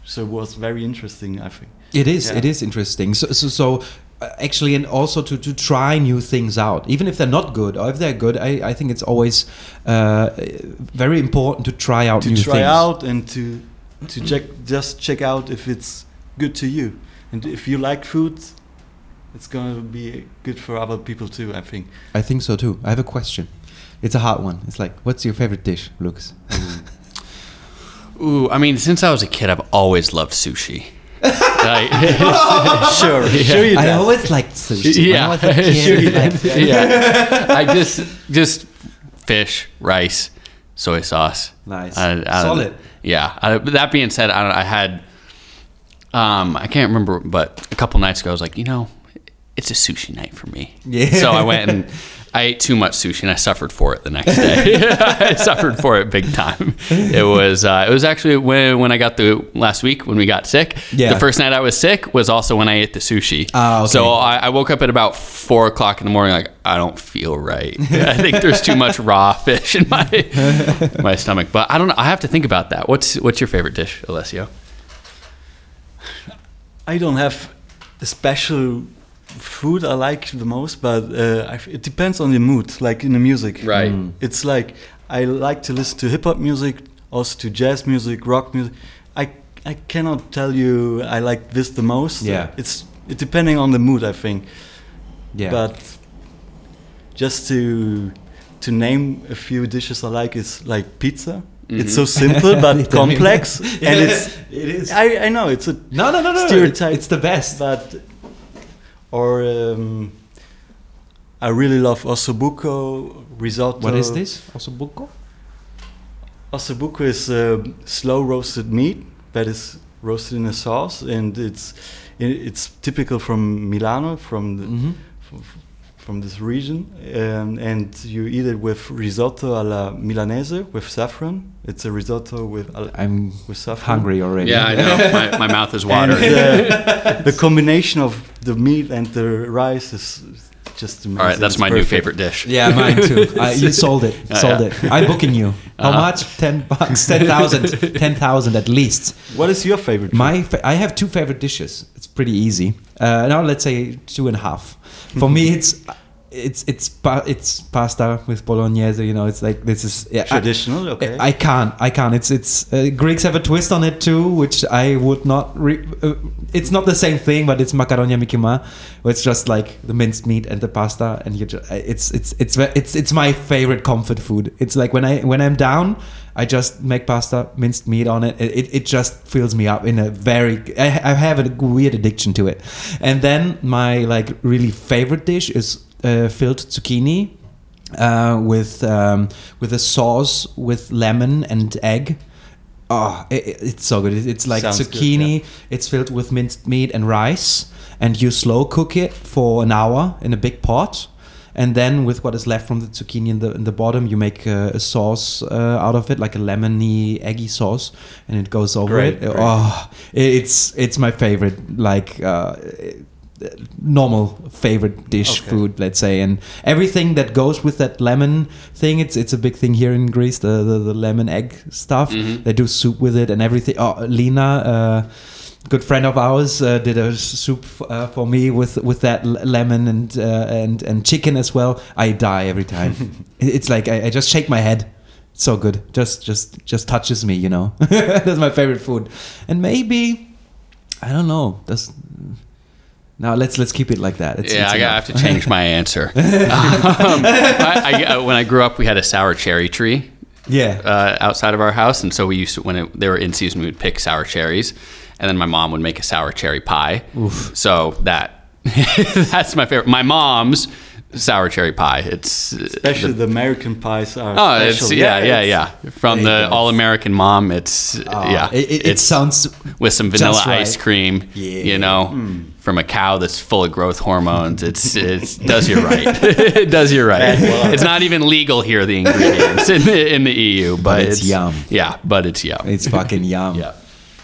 [SPEAKER 3] So it was very interesting, I think.
[SPEAKER 1] It is.
[SPEAKER 3] Yeah.
[SPEAKER 1] It is interesting. So, so, so uh, actually, and also to, to try new things out, even if they're not good or if they're good. I, I think it's always uh, very important to try out new things.
[SPEAKER 3] to
[SPEAKER 1] new
[SPEAKER 3] try
[SPEAKER 1] things.
[SPEAKER 3] out and to to check just check out if it's good to you and if you like food it's going to be good for other people too i think
[SPEAKER 1] I think so too. I have a question. It's a hard one. It's like, what's your favorite dish, Lucas?
[SPEAKER 2] Ooh, I mean, since I was a kid, I've always loved sushi. *laughs* Like- *laughs*
[SPEAKER 3] sure *laughs* sure you
[SPEAKER 1] I always liked sushi. When I
[SPEAKER 2] yeah,
[SPEAKER 1] was a kid, like,
[SPEAKER 2] yeah. I just just fish, rice, soy sauce.
[SPEAKER 1] Nice.
[SPEAKER 2] I- I-
[SPEAKER 1] Solid.
[SPEAKER 2] Yeah. I, but that being said, I, don't- I had um I can't remember, but a couple nights ago I was like, you know, it's a sushi night for me.
[SPEAKER 1] Yeah.
[SPEAKER 2] So I went and I ate too much sushi and I suffered for it the next day. *laughs* *laughs* I suffered for it big time. It was uh, it was actually when when I got the last week when we got sick.
[SPEAKER 1] Yeah.
[SPEAKER 2] The first night I was sick was also when I ate the sushi.
[SPEAKER 1] Ah, okay.
[SPEAKER 2] So I, I woke up at about four o'clock in the morning, like I don't feel right. *laughs* I think there's too much raw fish in my my stomach. But I don't know. I have to think about that. What's what's your favorite dish, Alessio?
[SPEAKER 3] I don't have a special food i like the most but uh, it depends on the mood like in the music
[SPEAKER 2] Right.
[SPEAKER 1] Mm.
[SPEAKER 3] it's like i like to listen to hip-hop music also to jazz music rock music i i cannot tell you i like this the most
[SPEAKER 1] Yeah.
[SPEAKER 3] it's it depending on the mood i think
[SPEAKER 1] yeah.
[SPEAKER 3] But just to to name a few dishes I like is like pizza. It's so simple but *laughs* complex, *laughs* and it's
[SPEAKER 1] it is.
[SPEAKER 3] I, I know it's a
[SPEAKER 1] no, no, no, no.
[SPEAKER 3] stereotype.
[SPEAKER 1] It's the best.
[SPEAKER 3] but or um, I really love ossobuco risotto.
[SPEAKER 1] What is this? Ossobuco?
[SPEAKER 3] Ossobuco is uh, slow roasted meat that is roasted in a sauce, and it's it's typical from Milano, from the,
[SPEAKER 1] Mm-hmm.
[SPEAKER 3] f- from this region, um, and you eat it with risotto alla milanese with saffron. It's a risotto with al-
[SPEAKER 1] I'm
[SPEAKER 3] with saffron.
[SPEAKER 1] hungry already.
[SPEAKER 2] Yeah, I know. *laughs* my, my mouth is
[SPEAKER 3] And
[SPEAKER 2] watering.
[SPEAKER 3] uh, *laughs* the combination of the meat and the rice is just amazing.
[SPEAKER 2] All right, that's
[SPEAKER 3] It's
[SPEAKER 2] my new favorite dish.
[SPEAKER 1] Yeah, mine too. *laughs* I, you sold it.
[SPEAKER 2] Oh,
[SPEAKER 1] sold
[SPEAKER 2] yeah.
[SPEAKER 1] it. I'm booking you. *laughs* How
[SPEAKER 2] Uh-huh.
[SPEAKER 1] much? Ten bucks. Ten thousand. *laughs* Ten thousand at least.
[SPEAKER 3] What is your favorite? food?
[SPEAKER 1] My, fa- I have two favorite dishes. It's pretty easy. Uh, now let's say two and a half. For me, it's it's it's pa- it's pasta with bolognese. You know, it's like this is yeah, I-
[SPEAKER 3] traditional. Okay.
[SPEAKER 1] I can't. I can't. It's it's uh, Greeks have a twist on it too, which I would not. Re- uh, it's not the same thing, but it's makaronia me kima, where it's just like the minced meat and the pasta, and you. Just, it's it's it's it's it's my favorite comfort food. It's like when I when I'm down, I just make pasta, minced meat on it. It it, it just fills me up in a very. I, I have a weird addiction to it, and then my like really favorite dish is uh, filled zucchini uh, with um, with a sauce with lemon and egg. Oh, it, it- it's so good. It- It's like
[SPEAKER 3] Sounds good,
[SPEAKER 1] zucchini. It's filled with minced meat and rice, and you slow cook it for an hour in a big pot. And then, with what is left from the zucchini in the in the bottom, you make a, a sauce uh, out of it, like a lemony, eggy sauce, and it goes over
[SPEAKER 3] Great,
[SPEAKER 1] it.
[SPEAKER 3] great.
[SPEAKER 1] Oh, it- it's it's my favorite. Like. Uh, normal favorite dish
[SPEAKER 3] Okay.
[SPEAKER 1] food let's say. And everything that goes with that lemon thing it's it's a big thing here in greece the the, the lemon egg stuff.
[SPEAKER 2] Mhm.
[SPEAKER 1] they do soup with it and everything. Oh lena uh good friend of ours uh, did a soup uh, for me with with that l- lemon and uh, and and chicken as well. I die every time. *laughs* It's like I, I just shake my head. It's so good. Just just just touches me you know. *laughs* That's my favorite food. And maybe i don't know. That's now let's let's keep it like that. It's,
[SPEAKER 2] yeah,
[SPEAKER 1] it's
[SPEAKER 2] I, got- I
[SPEAKER 1] enough.
[SPEAKER 2] have to change my *laughs* answer. *laughs* um, I, I, uh, when I grew up, we had a sour cherry tree
[SPEAKER 1] yeah.
[SPEAKER 2] uh, outside of our house, and so we used to when it, they were in season, we would pick sour cherries, and then my mom would make a sour cherry pie. So that *laughs* that's my favorite. My mom's sour cherry pie. It's
[SPEAKER 3] Especially the American pies are.
[SPEAKER 2] Oh,
[SPEAKER 3] special.
[SPEAKER 2] it's yeah, yeah,
[SPEAKER 3] it's-
[SPEAKER 2] yeah. From the all American mom, it's
[SPEAKER 1] Ah,
[SPEAKER 2] yeah,
[SPEAKER 1] It, it, it sounds
[SPEAKER 2] with some vanilla
[SPEAKER 1] right.
[SPEAKER 2] ice cream.
[SPEAKER 1] Yeah.
[SPEAKER 2] You know, from a cow that's full of growth hormones. It's *laughs* *laughs* it does you right. it does you right. It's not even legal here. The ingredients in the in the EU, but,
[SPEAKER 1] it's yum.
[SPEAKER 2] Yeah, but it's yum.
[SPEAKER 1] it's fucking yum. *laughs*
[SPEAKER 2] yeah.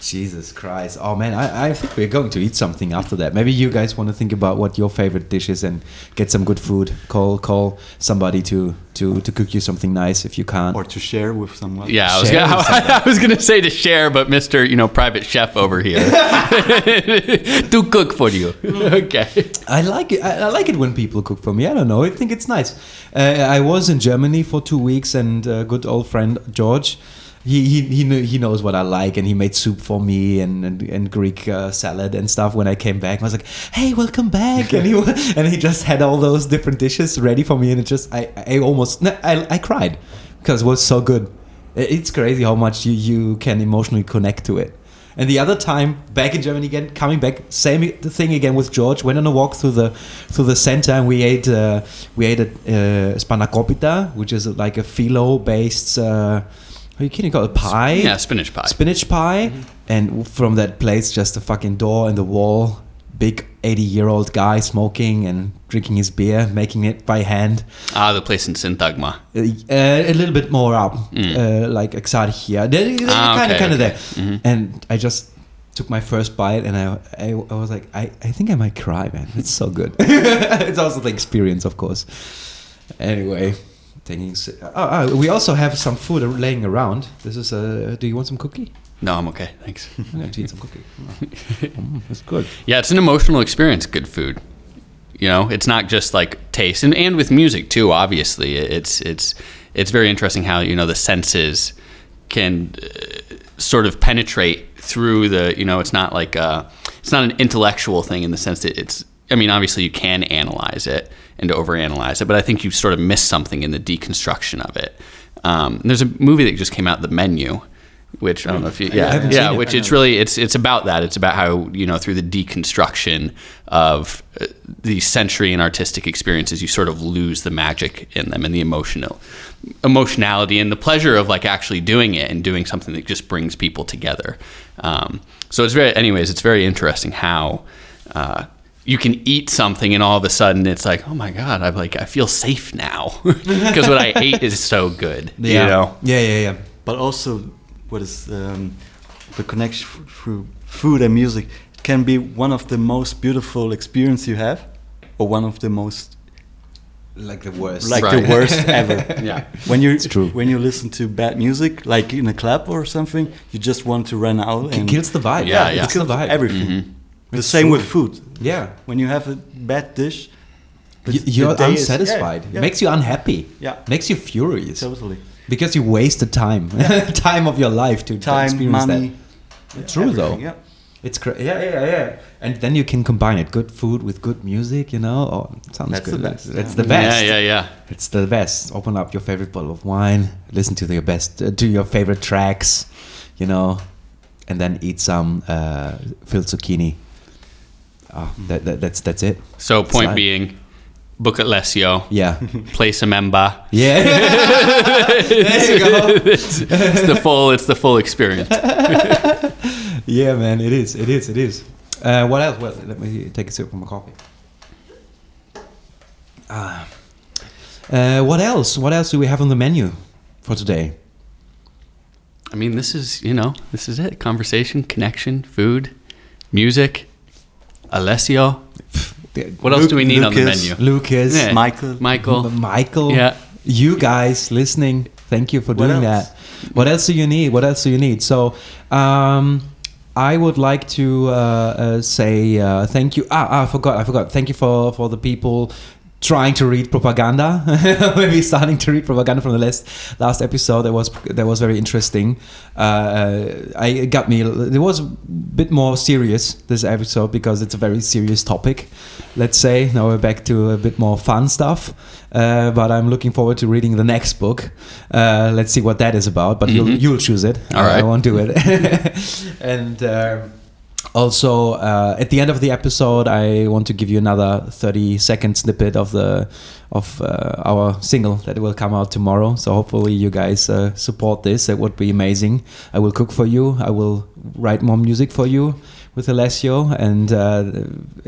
[SPEAKER 1] Jesus Christ. Oh man, I, I think we're going to eat something after that. Maybe you guys want to think about what your favorite dish is and get some good food. Call call somebody to to, to cook you something nice if you can't.
[SPEAKER 3] Or to share with someone.
[SPEAKER 2] Yeah, I was, gonna,
[SPEAKER 1] with *laughs*
[SPEAKER 2] I, was gonna say to share, but Mister, you know, private chef over here, *laughs* to cook for you. *laughs* okay.
[SPEAKER 1] I like it. I, I like it when people cook for me. I don't know. I think it's nice. Uh, I was in Germany for two weeks, and uh, good old friend George, he he he, knew, he knows what I like, and he made soup for me and and, and Greek uh, salad and stuff. When I came back, I was like, "Hey, welcome back!" and he *laughs* and he just had all those different dishes ready for me, and it just I I almost I I cried because it was so good. It's crazy how much you you can emotionally connect to it. And the other time, back in Germany again, coming back, same thing again with George. Went on a walk through the through the center, and we ate uh, we ate a uh, spanakopita, which is like a phyllo based. Uh, how you kidding? call it pie?
[SPEAKER 2] Yeah, spinach pie.
[SPEAKER 1] spinach pie. And from that place, just a fucking door in the wall. Big eighty-year-old guy smoking and drinking his beer, making it by hand.
[SPEAKER 2] Ah, the place in Sintagma.
[SPEAKER 1] Uh, a little bit more up, uh, like Exarchia. They're, they're
[SPEAKER 2] Mm. Ah,
[SPEAKER 1] kind of,
[SPEAKER 2] okay,
[SPEAKER 1] kind of there.
[SPEAKER 2] Mhm.
[SPEAKER 1] And I just took my first bite, and I, I, I was like, I, I think I might cry, man. It's so good. *laughs* it's also the experience, of course. Anyway, taking. Oh, oh, we also have some food laying around. This is a. Do you want some cookie?
[SPEAKER 2] No, I'm okay. Thanks.
[SPEAKER 1] I'm going to eat some cookie. *laughs* Mm, that's good.
[SPEAKER 2] Yeah, it's an emotional experience. Good food. You know, it's not just like taste, and and with music too. Obviously, it's it's it's very interesting how you know the senses can uh, sort of penetrate through the. You know, it's not like uh it's not an intellectual thing in the sense that it's. I mean, obviously, you can analyze it and to overanalyze it, but I think you sort of miss something in the deconstruction of it. Um, there's a movie that just came out, The Menu, which I don't know if you, yeah, yeah,
[SPEAKER 1] it.
[SPEAKER 2] which it's really it's it's about that. It's about how you know through the deconstruction of uh, the sensory and artistic experiences, you sort of lose the magic in them and the emotional emotionality and the pleasure of like actually doing it and doing something that just brings people together. Um, so it's very, anyways, it's very interesting how. Uh, you can eat something and all of a sudden it's like, oh my god, I'm like I feel safe now *laughs* because what I ate is so good.
[SPEAKER 1] Yeah.
[SPEAKER 2] You know,
[SPEAKER 1] Yeah, yeah, yeah.
[SPEAKER 3] But also, what is um, the connection through food and music? Can be one of the most beautiful experience you have, or one of the most
[SPEAKER 1] Like the worst.
[SPEAKER 3] like
[SPEAKER 2] Right.
[SPEAKER 3] the worst *laughs* ever.
[SPEAKER 2] Yeah.
[SPEAKER 3] When you
[SPEAKER 1] It's true.
[SPEAKER 3] when you listen to bad music, like in a club or something, you just want to run out
[SPEAKER 1] It
[SPEAKER 3] and
[SPEAKER 1] kills the vibe.
[SPEAKER 2] Yeah,
[SPEAKER 1] it
[SPEAKER 2] yeah.
[SPEAKER 1] kills the vibe.
[SPEAKER 3] everything.
[SPEAKER 2] Mm-hmm.
[SPEAKER 3] The
[SPEAKER 1] It's
[SPEAKER 3] same
[SPEAKER 1] true.
[SPEAKER 3] with food.
[SPEAKER 1] Yeah.
[SPEAKER 3] When you have a bad dish, but
[SPEAKER 1] Y-
[SPEAKER 3] the
[SPEAKER 1] You're
[SPEAKER 3] day is-
[SPEAKER 1] unsatisfied.
[SPEAKER 3] yeah, yeah,
[SPEAKER 1] Makes you unhappy.
[SPEAKER 3] Yeah.
[SPEAKER 1] Makes you furious.
[SPEAKER 3] totally
[SPEAKER 1] Because you wasted time, *laughs* time of your life to to
[SPEAKER 3] time,
[SPEAKER 1] experience
[SPEAKER 3] money.
[SPEAKER 1] that. True though.
[SPEAKER 3] Yeah.
[SPEAKER 1] It's cra- yeah, yeah, yeah. And then you can combine it, good food with good music. You know, oh, it sounds
[SPEAKER 3] That's
[SPEAKER 1] good.
[SPEAKER 3] the best,
[SPEAKER 1] That's
[SPEAKER 3] yeah.
[SPEAKER 1] the best.
[SPEAKER 2] Yeah, yeah, yeah.
[SPEAKER 1] It's the best. Open up your favorite bottle of wine, listen to your best, uh, to your favorite tracks, you know, and then eat some uh, filled zucchini. Oh, that, that, that's that's it.
[SPEAKER 2] So point being, book at Lesio,
[SPEAKER 1] Yeah, *laughs*
[SPEAKER 2] place a member.
[SPEAKER 1] yeah. *laughs* there you go.
[SPEAKER 2] it's, it's the full. It's the full experience. *laughs*
[SPEAKER 1] Yeah, man, it is. It is. It is. Uh, what else? Well, let me take a sip from my coffee. Ah. Uh, what else? What else do we have on the menu for today?
[SPEAKER 2] I mean, this is you know, this is it. Conversation, connection, food, music. Alessio. What else do we need on the menu?
[SPEAKER 1] Lucas,
[SPEAKER 2] Yeah.
[SPEAKER 3] Michael.
[SPEAKER 2] Michael.
[SPEAKER 1] Michael,
[SPEAKER 2] Yeah.
[SPEAKER 1] you guys listening, thank you for
[SPEAKER 3] What
[SPEAKER 1] doing
[SPEAKER 3] else?
[SPEAKER 1] that. What else do you need? What else do you need? So, um, I would like to uh, uh, say uh, thank you. Ah, ah, I forgot. I forgot. Thank you for for the people trying to read propaganda. *laughs* Maybe starting to read propaganda from the last last episode. That was that was very interesting. Uh, I it got me. It was a bit more serious this episode because it's a very serious topic. Let's say now we're back to a bit more fun stuff. Uh, but I'm looking forward to reading the next book. Uh, let's see what that is about. But you'll
[SPEAKER 2] Mhm.
[SPEAKER 1] you'll choose it.
[SPEAKER 2] All
[SPEAKER 1] I- I won't do it. *laughs* and. um also, uh, at the end of the episode, I want to give you another 30 second snippet of the of uh, our single that will come out tomorrow. So hopefully, you guys uh, support this. That would be amazing. I will cook for you. I will write more music for you with Alessio and uh,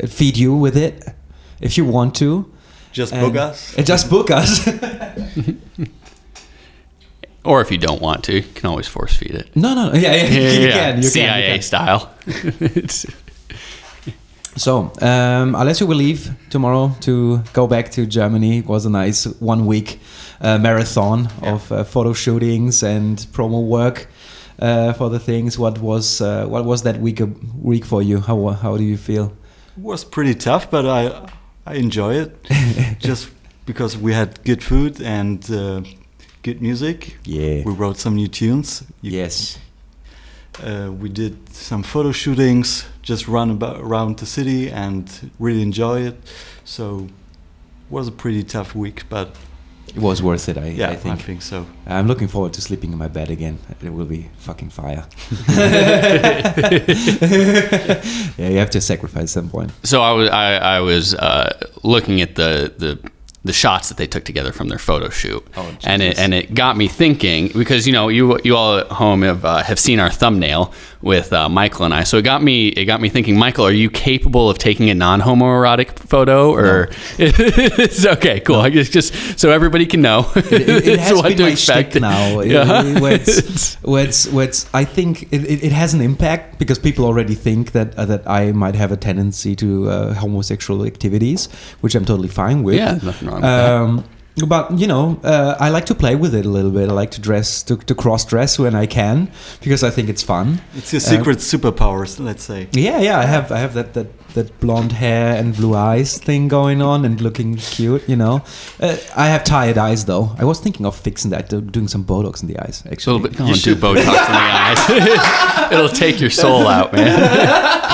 [SPEAKER 1] feed you with it if you want to.
[SPEAKER 3] Just
[SPEAKER 1] And-
[SPEAKER 3] book us. *laughs*
[SPEAKER 1] Just book us. *laughs*
[SPEAKER 2] Or if you don't want to, you can always force feed it.
[SPEAKER 1] No, no, no. yeah, yeah, you can, you
[SPEAKER 2] CIA
[SPEAKER 1] can, you can.
[SPEAKER 2] style. It's- *laughs*
[SPEAKER 1] So, um, Alessio will leave tomorrow to go back to Germany. It was a nice one week uh, marathon of uh, photo shootings and promo work uh, for the things. What was uh, what was that week week for you? How how do you feel?
[SPEAKER 3] It was pretty tough, but I I enjoy it *laughs* just because we had good food and uh, good music.
[SPEAKER 1] Yeah.
[SPEAKER 3] We wrote some new tunes. You-
[SPEAKER 1] Yes.
[SPEAKER 3] Uh, we did some photo shootings, just run about around the city and really enjoy it. So it was a pretty tough week, but
[SPEAKER 1] It was worth it, I,
[SPEAKER 3] yeah,
[SPEAKER 1] I think.
[SPEAKER 3] so.
[SPEAKER 1] I'm looking forward to sleeping in my bed again. It will be fucking fire. *laughs* *laughs* yeah, you have to sacrifice at some point.
[SPEAKER 2] so I was I, I was uh, looking at the the the shots that they took together from their photo shoot,
[SPEAKER 1] Oh,
[SPEAKER 2] and it and it got me thinking because you know you you all at home have uh, have seen our thumbnail with uh, Michael and I, so it got me it got me thinking. Michael, are you capable of taking a non homoerotic photo, or *laughs* it's okay, cool? I guess just so everybody can know
[SPEAKER 1] it, it
[SPEAKER 2] it's *laughs*
[SPEAKER 1] has
[SPEAKER 2] what
[SPEAKER 1] been
[SPEAKER 2] to
[SPEAKER 1] my
[SPEAKER 2] expect
[SPEAKER 1] now. *laughs*
[SPEAKER 2] Yeah.
[SPEAKER 1] it- where it's, where it's, where it's, I think it, it, it has an impact because people already think that uh, that I might have a tendency to uh, homosexual activities, which I'm totally fine with.
[SPEAKER 2] Yeah, nothing wrong with that.
[SPEAKER 1] But you know, uh, I like to play with it a little bit. I like to dress, to, to cross dress when I can, because I think it's fun.
[SPEAKER 3] It's your
[SPEAKER 1] Uh,
[SPEAKER 3] secret superpowers, let's say.
[SPEAKER 1] Yeah, yeah, I have I have that that that blonde hair and blue eyes thing going on and looking cute, you know. Uh, I have tired eyes though. I was thinking of fixing that, doing some Botox in the eyes
[SPEAKER 2] A
[SPEAKER 1] actually.
[SPEAKER 2] little bit. Don't do Botox in the eyes. *laughs* It'll take your soul out, man. *laughs*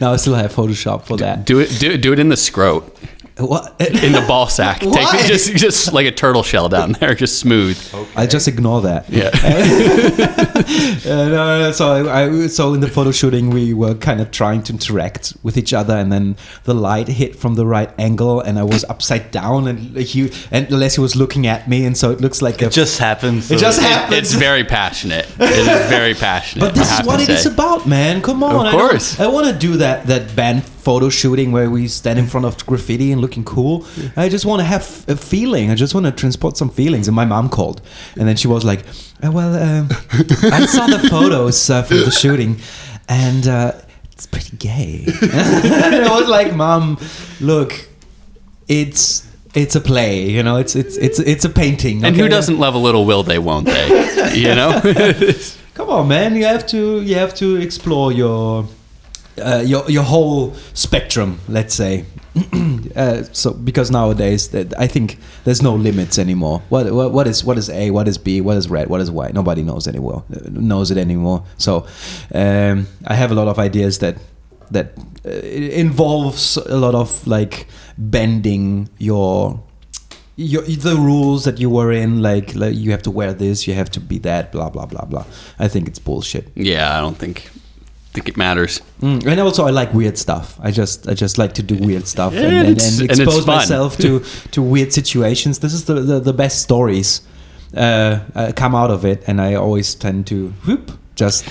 [SPEAKER 1] Now I still have Photoshop for that.
[SPEAKER 2] Do it. Do, do it in the scrot,
[SPEAKER 1] What?
[SPEAKER 2] in the ball sack. *laughs* Take
[SPEAKER 1] Why?
[SPEAKER 2] it just just like a turtle shell down there, just smooth.
[SPEAKER 1] I just ignore that.
[SPEAKER 2] Yeah. *laughs*
[SPEAKER 1] Uh, no, so I, I so in the photo shooting we were kind of trying to interact with each other, and then the light hit from the right angle, and I was upside down, and he and Alessio was looking at me, and so it looks like a
[SPEAKER 3] It just happens.
[SPEAKER 1] It just
[SPEAKER 3] so-
[SPEAKER 1] happened.
[SPEAKER 2] It's very passionate. It is very *laughs* passionate.
[SPEAKER 1] But this is what
[SPEAKER 2] to
[SPEAKER 1] it is
[SPEAKER 2] say.
[SPEAKER 1] about, man. Come on.
[SPEAKER 2] Of
[SPEAKER 1] I
[SPEAKER 2] course.
[SPEAKER 1] I, want to do that that band photo shooting where we stand in front of graffiti and looking cool. I just want to have a feeling. I just want to transport some feelings. And my mom called, and then she was like, "Uh, "Well, um, *laughs* I saw the photos uh, from the shooting, and uh, it's pretty gay." *laughs* and I was like, "Mom, look, it's." It's a play, you know. It's it's it's it's a painting.
[SPEAKER 2] And who doesn't love a little will they, won't they? You know? *laughs*
[SPEAKER 1] Come on, man! You have to you have to explore your uh, your your whole spectrum. Let's say. *clears throat* uh, so because nowadays I think there's no limits anymore. What, what what is what is A? What is B? What is red? What is white? Nobody knows anymore. uh, Knows it anymore. So um, I have a lot of ideas that that uh, involves a lot of like bending your your, the rules that you were in, like, like you have to wear this, you have to be that, blah blah blah blah. I think it's bullshit.
[SPEAKER 2] yeah, I don't think think it matters.
[SPEAKER 1] Mm, and also, I like weird stuff. I just I just like to do weird stuff and,
[SPEAKER 2] and
[SPEAKER 1] and, and expose myself to *laughs* to weird situations. This is the the, the best stories uh, uh, come out of it, and I always tend to whoop just.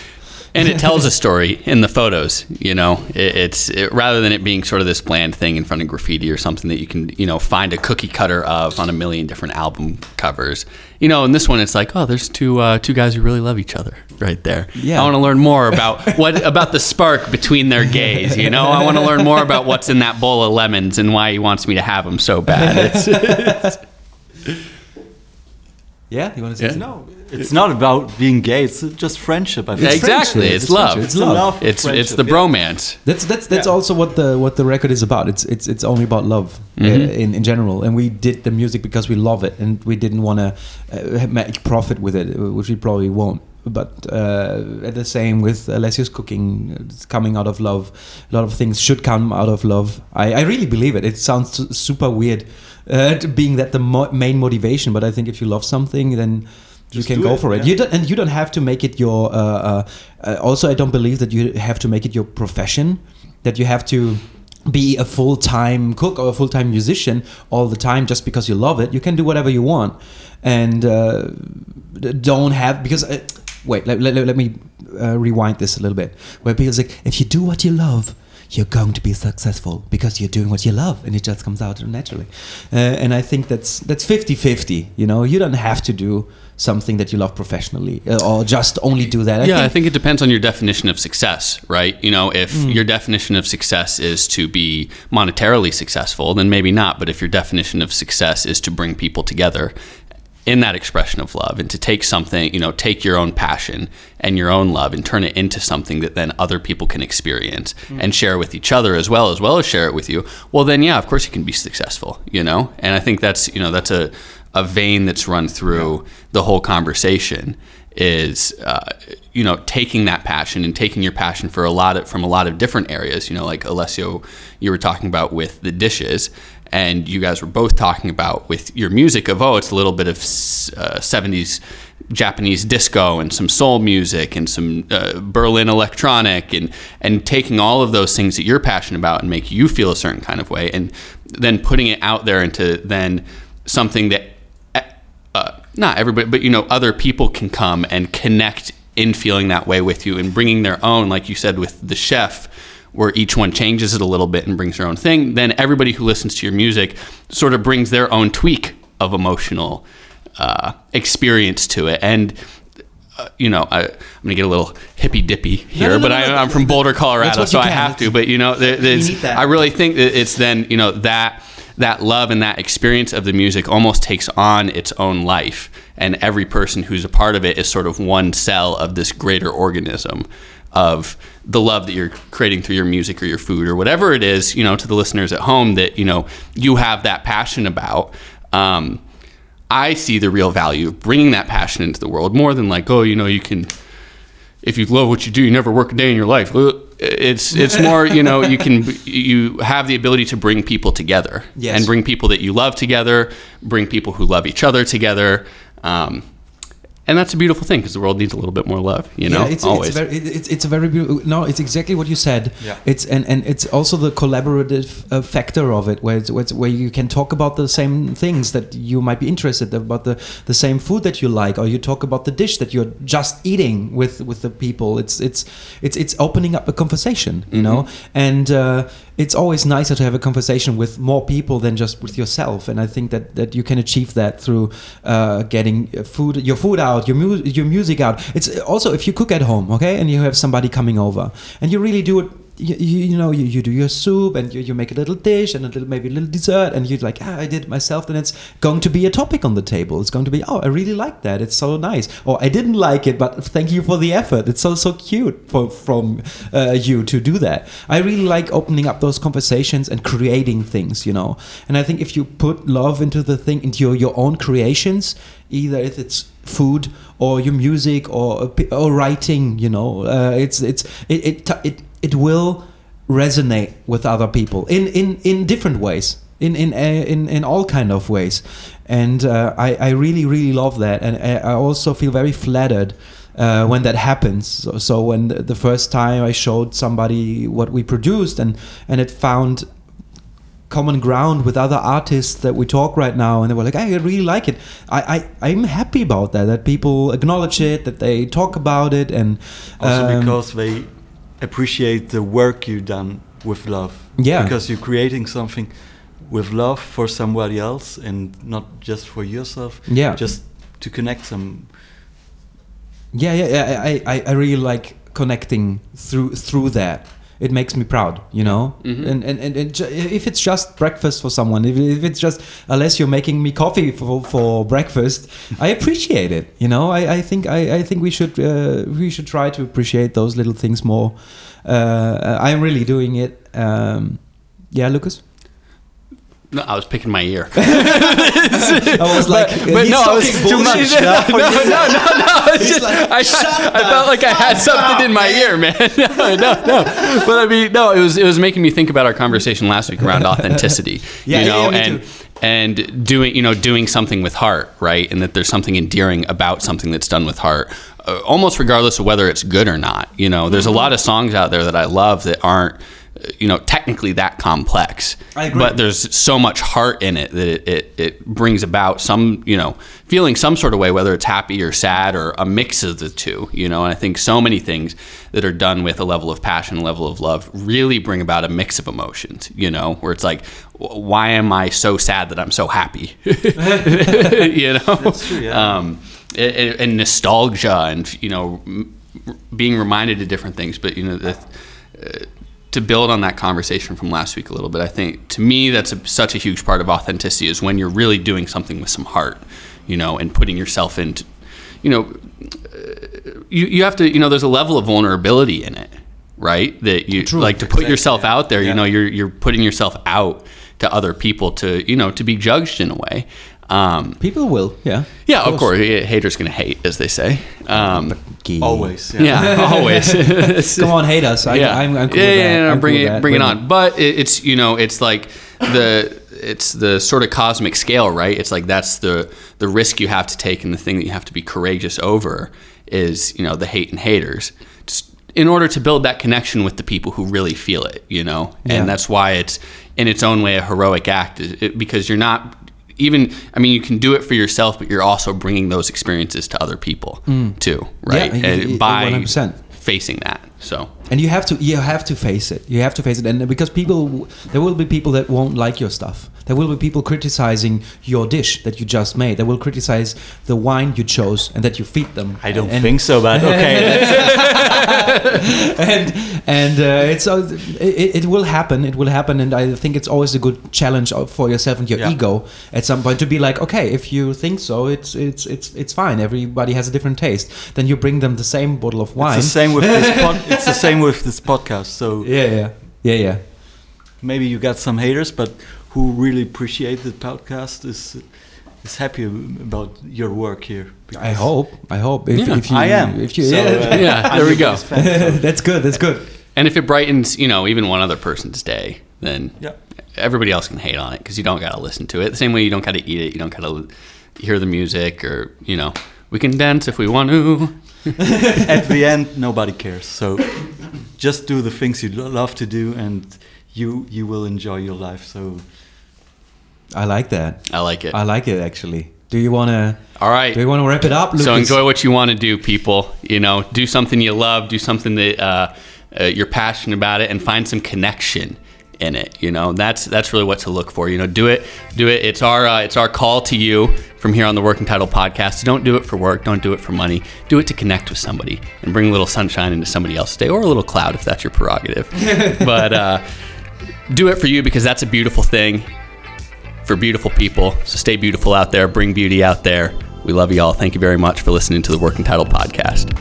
[SPEAKER 2] And it tells a story in the photos you know it, it's it, rather than it being sort of this bland thing in front of graffiti or something that you can you know find a cookie cutter of on a million different album covers you know in this one it's like oh there's two uh, two guys who really love each other right there
[SPEAKER 1] Yeah.
[SPEAKER 2] i want to learn more about what about the spark between their gaze. you know i want to learn more about what's in that bowl of lemons and why he wants me to have them so bad it's, *laughs* *laughs*
[SPEAKER 1] Yeah, you want to say
[SPEAKER 2] Yeah.
[SPEAKER 3] No, it's not about being gay. It's just friendship. I think.
[SPEAKER 2] Yeah, exactly
[SPEAKER 1] friendship,
[SPEAKER 2] it's,
[SPEAKER 1] it's
[SPEAKER 2] love
[SPEAKER 1] it's love.
[SPEAKER 2] it's it's
[SPEAKER 3] Friendship,
[SPEAKER 2] the
[SPEAKER 3] yeah.
[SPEAKER 2] bromance
[SPEAKER 1] That's that's that's
[SPEAKER 3] Yeah.
[SPEAKER 1] also what the what the record is about. It's it's it's only about love uh,
[SPEAKER 2] Mhm.
[SPEAKER 1] in in general, and we did the music because we love it, and we didn't want to uh, make profit with it, uh, which we probably won't. But uh, the same with Alessio's cooking, it's coming out of love. A lot of things should come out of love. I, I really believe it. It sounds super weird, uh, being that the mo- main motivation. But I think if you love something, then you can go
[SPEAKER 3] it,
[SPEAKER 1] for it.
[SPEAKER 3] yeah.
[SPEAKER 1] You don't, and you don't have to make it your. Uh, uh, uh, also, I don't believe that you have to make it your profession. That you have to be a full time cook or a full time musician all the time just because you love it. You can do whatever you want, and uh, don't have because. Uh, wait, let, let, let me uh, rewind this a little bit. Where because like, if you do what you love, you're going to be successful because you're doing what you love and it just comes out naturally. Uh, and I think that's that's 50-50, you know. You don't have to do something that you love professionally uh, or just only do that.
[SPEAKER 2] yeah, I think it depends on your definition of success, right? You know, if your definition of success is to be monetarily successful, then maybe not. But if your definition of success is to bring people together in that expression of love and to take something, you know, take your own passion and your own love and turn it into something that then other people can experience and share with each other as well as well as share it with you, well then yeah, of course you can be successful, you know? And I think that's, you know, that's a a vein that's run through the whole conversation is uh, you know taking that passion and taking your passion for a lot of from a lot of different areas you know like Alessio you were talking about with the dishes and you guys were both talking about with your music of oh it's a little bit of uh, 70s Japanese disco and some soul music and some uh, Berlin electronic and and taking all of those things that you're passionate about and make you feel a certain kind of way and then putting it out there into then something that not everybody, but you know, other people can come and connect in feeling that way with you and bringing their own, like you said with the chef, where each one changes it a little bit and brings their own thing. Then everybody who listens to your music sort of brings their own tweak of emotional uh, experience to it. And uh, you know, I, I'm gonna get a little hippy dippy here,
[SPEAKER 1] no, no,
[SPEAKER 2] but
[SPEAKER 1] no,
[SPEAKER 2] I,
[SPEAKER 1] no.
[SPEAKER 2] I'm from Boulder, Colorado, so I have to. But you know, there, there's,
[SPEAKER 1] need that.
[SPEAKER 2] I really think that it's then you know that that love and that experience of the music almost takes on its own life, and every person who's a part of it is sort of one cell of this greater organism of the love that you're creating through your music or your food or whatever it is. You know, to the listeners at home that you know you have that passion about. Um, I see the real value of bringing that passion into the world more than like, oh, you know, you can if you love what you do, you never work a day in your life. It's it's *laughs* more you know you can you have the ability to bring people together
[SPEAKER 1] Yes.
[SPEAKER 2] and bring people that you love together, bring people who love each other together, um, and that's a beautiful thing because the world needs a little bit more love. You know,
[SPEAKER 1] yeah, it's,
[SPEAKER 2] always.
[SPEAKER 1] It's, very, it's, it's a very beautiful. No, it's exactly what you said.
[SPEAKER 3] Yeah.
[SPEAKER 1] It's and, and it's also the collaborative uh, factor of it, where it's, where, it's, where you can talk about the same things that you might be interested about the the same food that you like, or you talk about the dish that you're just eating with with the people. It's it's it's it's opening up a conversation, you know, and. Uh, it's always nicer to have a conversation with more people than just with yourself, and I think that, that you can achieve that through uh, getting uh, food, your food out, your mu- your music out. It's also if you cook at home, okay, and you have somebody coming over, and you really do it. You, you, know you, you do your soup and you, you make a little dish and a little maybe a little dessert and you're like ah I did it myself then it's going to be a topic on the table. It's going to be oh I really like that. It's so nice. Or I didn't like it but thank you for the effort. It's so so cute for, from uh, you to do that. I really like opening up those conversations and creating things you know? And I think if you put love into the thing into your, your own creations either if it's food or your music or or writing you know uh, it's it's it, it it it will resonate with other people in in in different ways in in uh, in in all kind of ways. And uh, I I really really love that. And I I also feel very flattered uh, when that happens. So, so when the, the first time I showed somebody what we produced and and it found common ground with other artists that we talk right now and they were like i really like it. I, I i'm happy about that that people acknowledge it that they talk about it and
[SPEAKER 3] Also
[SPEAKER 1] um,
[SPEAKER 3] because they appreciate the work you've done with love.
[SPEAKER 1] Yeah.
[SPEAKER 3] Because you're creating something with love for somebody else and not just for yourself.
[SPEAKER 1] Yeah.
[SPEAKER 3] Just to connect some.
[SPEAKER 1] yeah yeah, yeah I, I i really like connecting through through that it makes me proud you know?
[SPEAKER 2] Mhm.
[SPEAKER 1] and, and, and, and if it's just breakfast for someone if, if it's just unless you're making me coffee for, for breakfast i appreciate it you know? I, I think I, I think we should uh, we should try to appreciate those little things more. Uh, i'm really doing it um, yeah lucas
[SPEAKER 2] no, I was picking my ear. *laughs*
[SPEAKER 1] i was like
[SPEAKER 2] but, but no, I was too much. *laughs* No, no, no, no, no. *laughs* Just,
[SPEAKER 1] like,
[SPEAKER 2] I,
[SPEAKER 1] "Shut
[SPEAKER 2] I felt like I had something in my
[SPEAKER 1] man."
[SPEAKER 2] ear, man. No, no, no. But I mean, no. It was it was making me think about our conversation last week around authenticity.
[SPEAKER 1] Yeah,
[SPEAKER 2] you know,
[SPEAKER 1] yeah,
[SPEAKER 2] and
[SPEAKER 1] too.
[SPEAKER 2] and doing you know doing something with heart, right? And that there's something endearing about something that's done with heart. Uh, almost regardless of whether it's good or not, you know, there's a lot of songs out there that I love that aren't you know technically that complex.
[SPEAKER 1] I agree.
[SPEAKER 2] but there's so much heart in it that it, it, it brings about some you know feeling some sort of way whether it's happy or sad or a mix of the two you know? And i think so many things that are done with a level of passion a level of love really bring about a mix of emotions you know? Where it's like why am i so sad that i'm so happy? *laughs* You know? *laughs*
[SPEAKER 3] True, yeah.
[SPEAKER 2] um, and, and nostalgia and you know being reminded of different things. But you know the, uh, to build on that conversation from last week a little bit i think to me that's a, such a huge part of authenticity is when you're really doing something with some heart you know and putting yourself into you know uh, you, you have to you know there's a level of vulnerability in it right that you
[SPEAKER 1] True.
[SPEAKER 2] like to put
[SPEAKER 3] Exactly,
[SPEAKER 2] yourself
[SPEAKER 3] yeah.
[SPEAKER 2] out there you know you're you're putting yourself out to other people to you know to be judged in a way um,
[SPEAKER 1] People will, yeah.
[SPEAKER 2] yeah, of course. Yeah, haters gonna hate, as they say. Um,
[SPEAKER 3] Always. Yeah.
[SPEAKER 2] yeah, *laughs* always. *laughs*
[SPEAKER 1] Come on, hate us. I,
[SPEAKER 2] yeah,
[SPEAKER 1] I'm, I'm cool
[SPEAKER 2] yeah,
[SPEAKER 1] with
[SPEAKER 2] yeah,
[SPEAKER 1] that.
[SPEAKER 2] no,
[SPEAKER 1] I'm
[SPEAKER 2] bring
[SPEAKER 1] cool
[SPEAKER 2] it, bring it on. But it, it's you know, it's like the it's the sort of cosmic scale, right? It's like that's the the risk you have to take, and the thing that you have to be courageous over is you know the hate and haters. Just in order to build that connection with the people who really feel it, you know,
[SPEAKER 1] Yeah.
[SPEAKER 2] and that's why it's in its own way a heroic act, it, because you're not even. I mean, you can do it for yourself, but you're also bringing those experiences to other people too, right?
[SPEAKER 1] Mm. Yeah,
[SPEAKER 2] and by
[SPEAKER 1] 100%.
[SPEAKER 2] facing that, so.
[SPEAKER 1] and you have to you have to face it you have to face it and because people there will be people that won't like your stuff there will be people criticizing your dish that you just made they will criticize the wine you chose and that you feed them
[SPEAKER 3] I don't
[SPEAKER 1] and,
[SPEAKER 3] think so, but *laughs* okay.
[SPEAKER 1] and and uh, it's uh, it, it will happen it will happen and i think it's always a good challenge for yourself and your
[SPEAKER 3] Yeah.
[SPEAKER 1] ego at some point to be like okay if you think so it's it's it's it's fine everybody has a different taste then you bring them the same bottle of wine
[SPEAKER 3] It's the same with this. *laughs* Pod- it's the same with this podcast. So
[SPEAKER 1] yeah yeah yeah yeah
[SPEAKER 3] maybe you got some haters, but who really appreciate the podcast is is happy about your work here.
[SPEAKER 1] I hope. I hope. If,
[SPEAKER 2] Yeah,
[SPEAKER 1] if you,
[SPEAKER 3] I am.
[SPEAKER 1] If you,
[SPEAKER 3] So,
[SPEAKER 1] yeah,
[SPEAKER 3] uh, *laughs*
[SPEAKER 2] Yeah, there we go.
[SPEAKER 3] biggest fan, so- *laughs*
[SPEAKER 1] that's good. That's good.
[SPEAKER 2] And if it brightens, you know, even one other person's day, then
[SPEAKER 3] Yeah.
[SPEAKER 2] everybody else can hate on it because you don't got to listen to it. The same way you don't got to eat it, you don't got to hear the music, or you know, we can dance if we want to. *laughs*
[SPEAKER 3] At the end, nobody cares. So just do the things you love to do, and you you will enjoy your life. So
[SPEAKER 1] I like that.
[SPEAKER 2] I like it.
[SPEAKER 1] I like it actually. Do you wanna?
[SPEAKER 2] All right.
[SPEAKER 1] Do you wanna wrap it up? Lucas?
[SPEAKER 2] So enjoy what you want to do, people. You know, do something you love, do something that uh, uh, you're passionate about it, and find some connection in it. You know, that's that's really what to look for. You know, do it, do it. It's our uh, it's our call to you from here on the Working Title Podcast. Don't do it for work. Don't do it for money. Do it to connect with somebody and bring a little sunshine into somebody else's day, or a little cloud if that's your prerogative. *laughs* but uh, do it for you because that's a beautiful thing for beautiful people. So stay beautiful out there, bring beauty out there. We love you all. Thank you very much for listening to the Working Title podcast.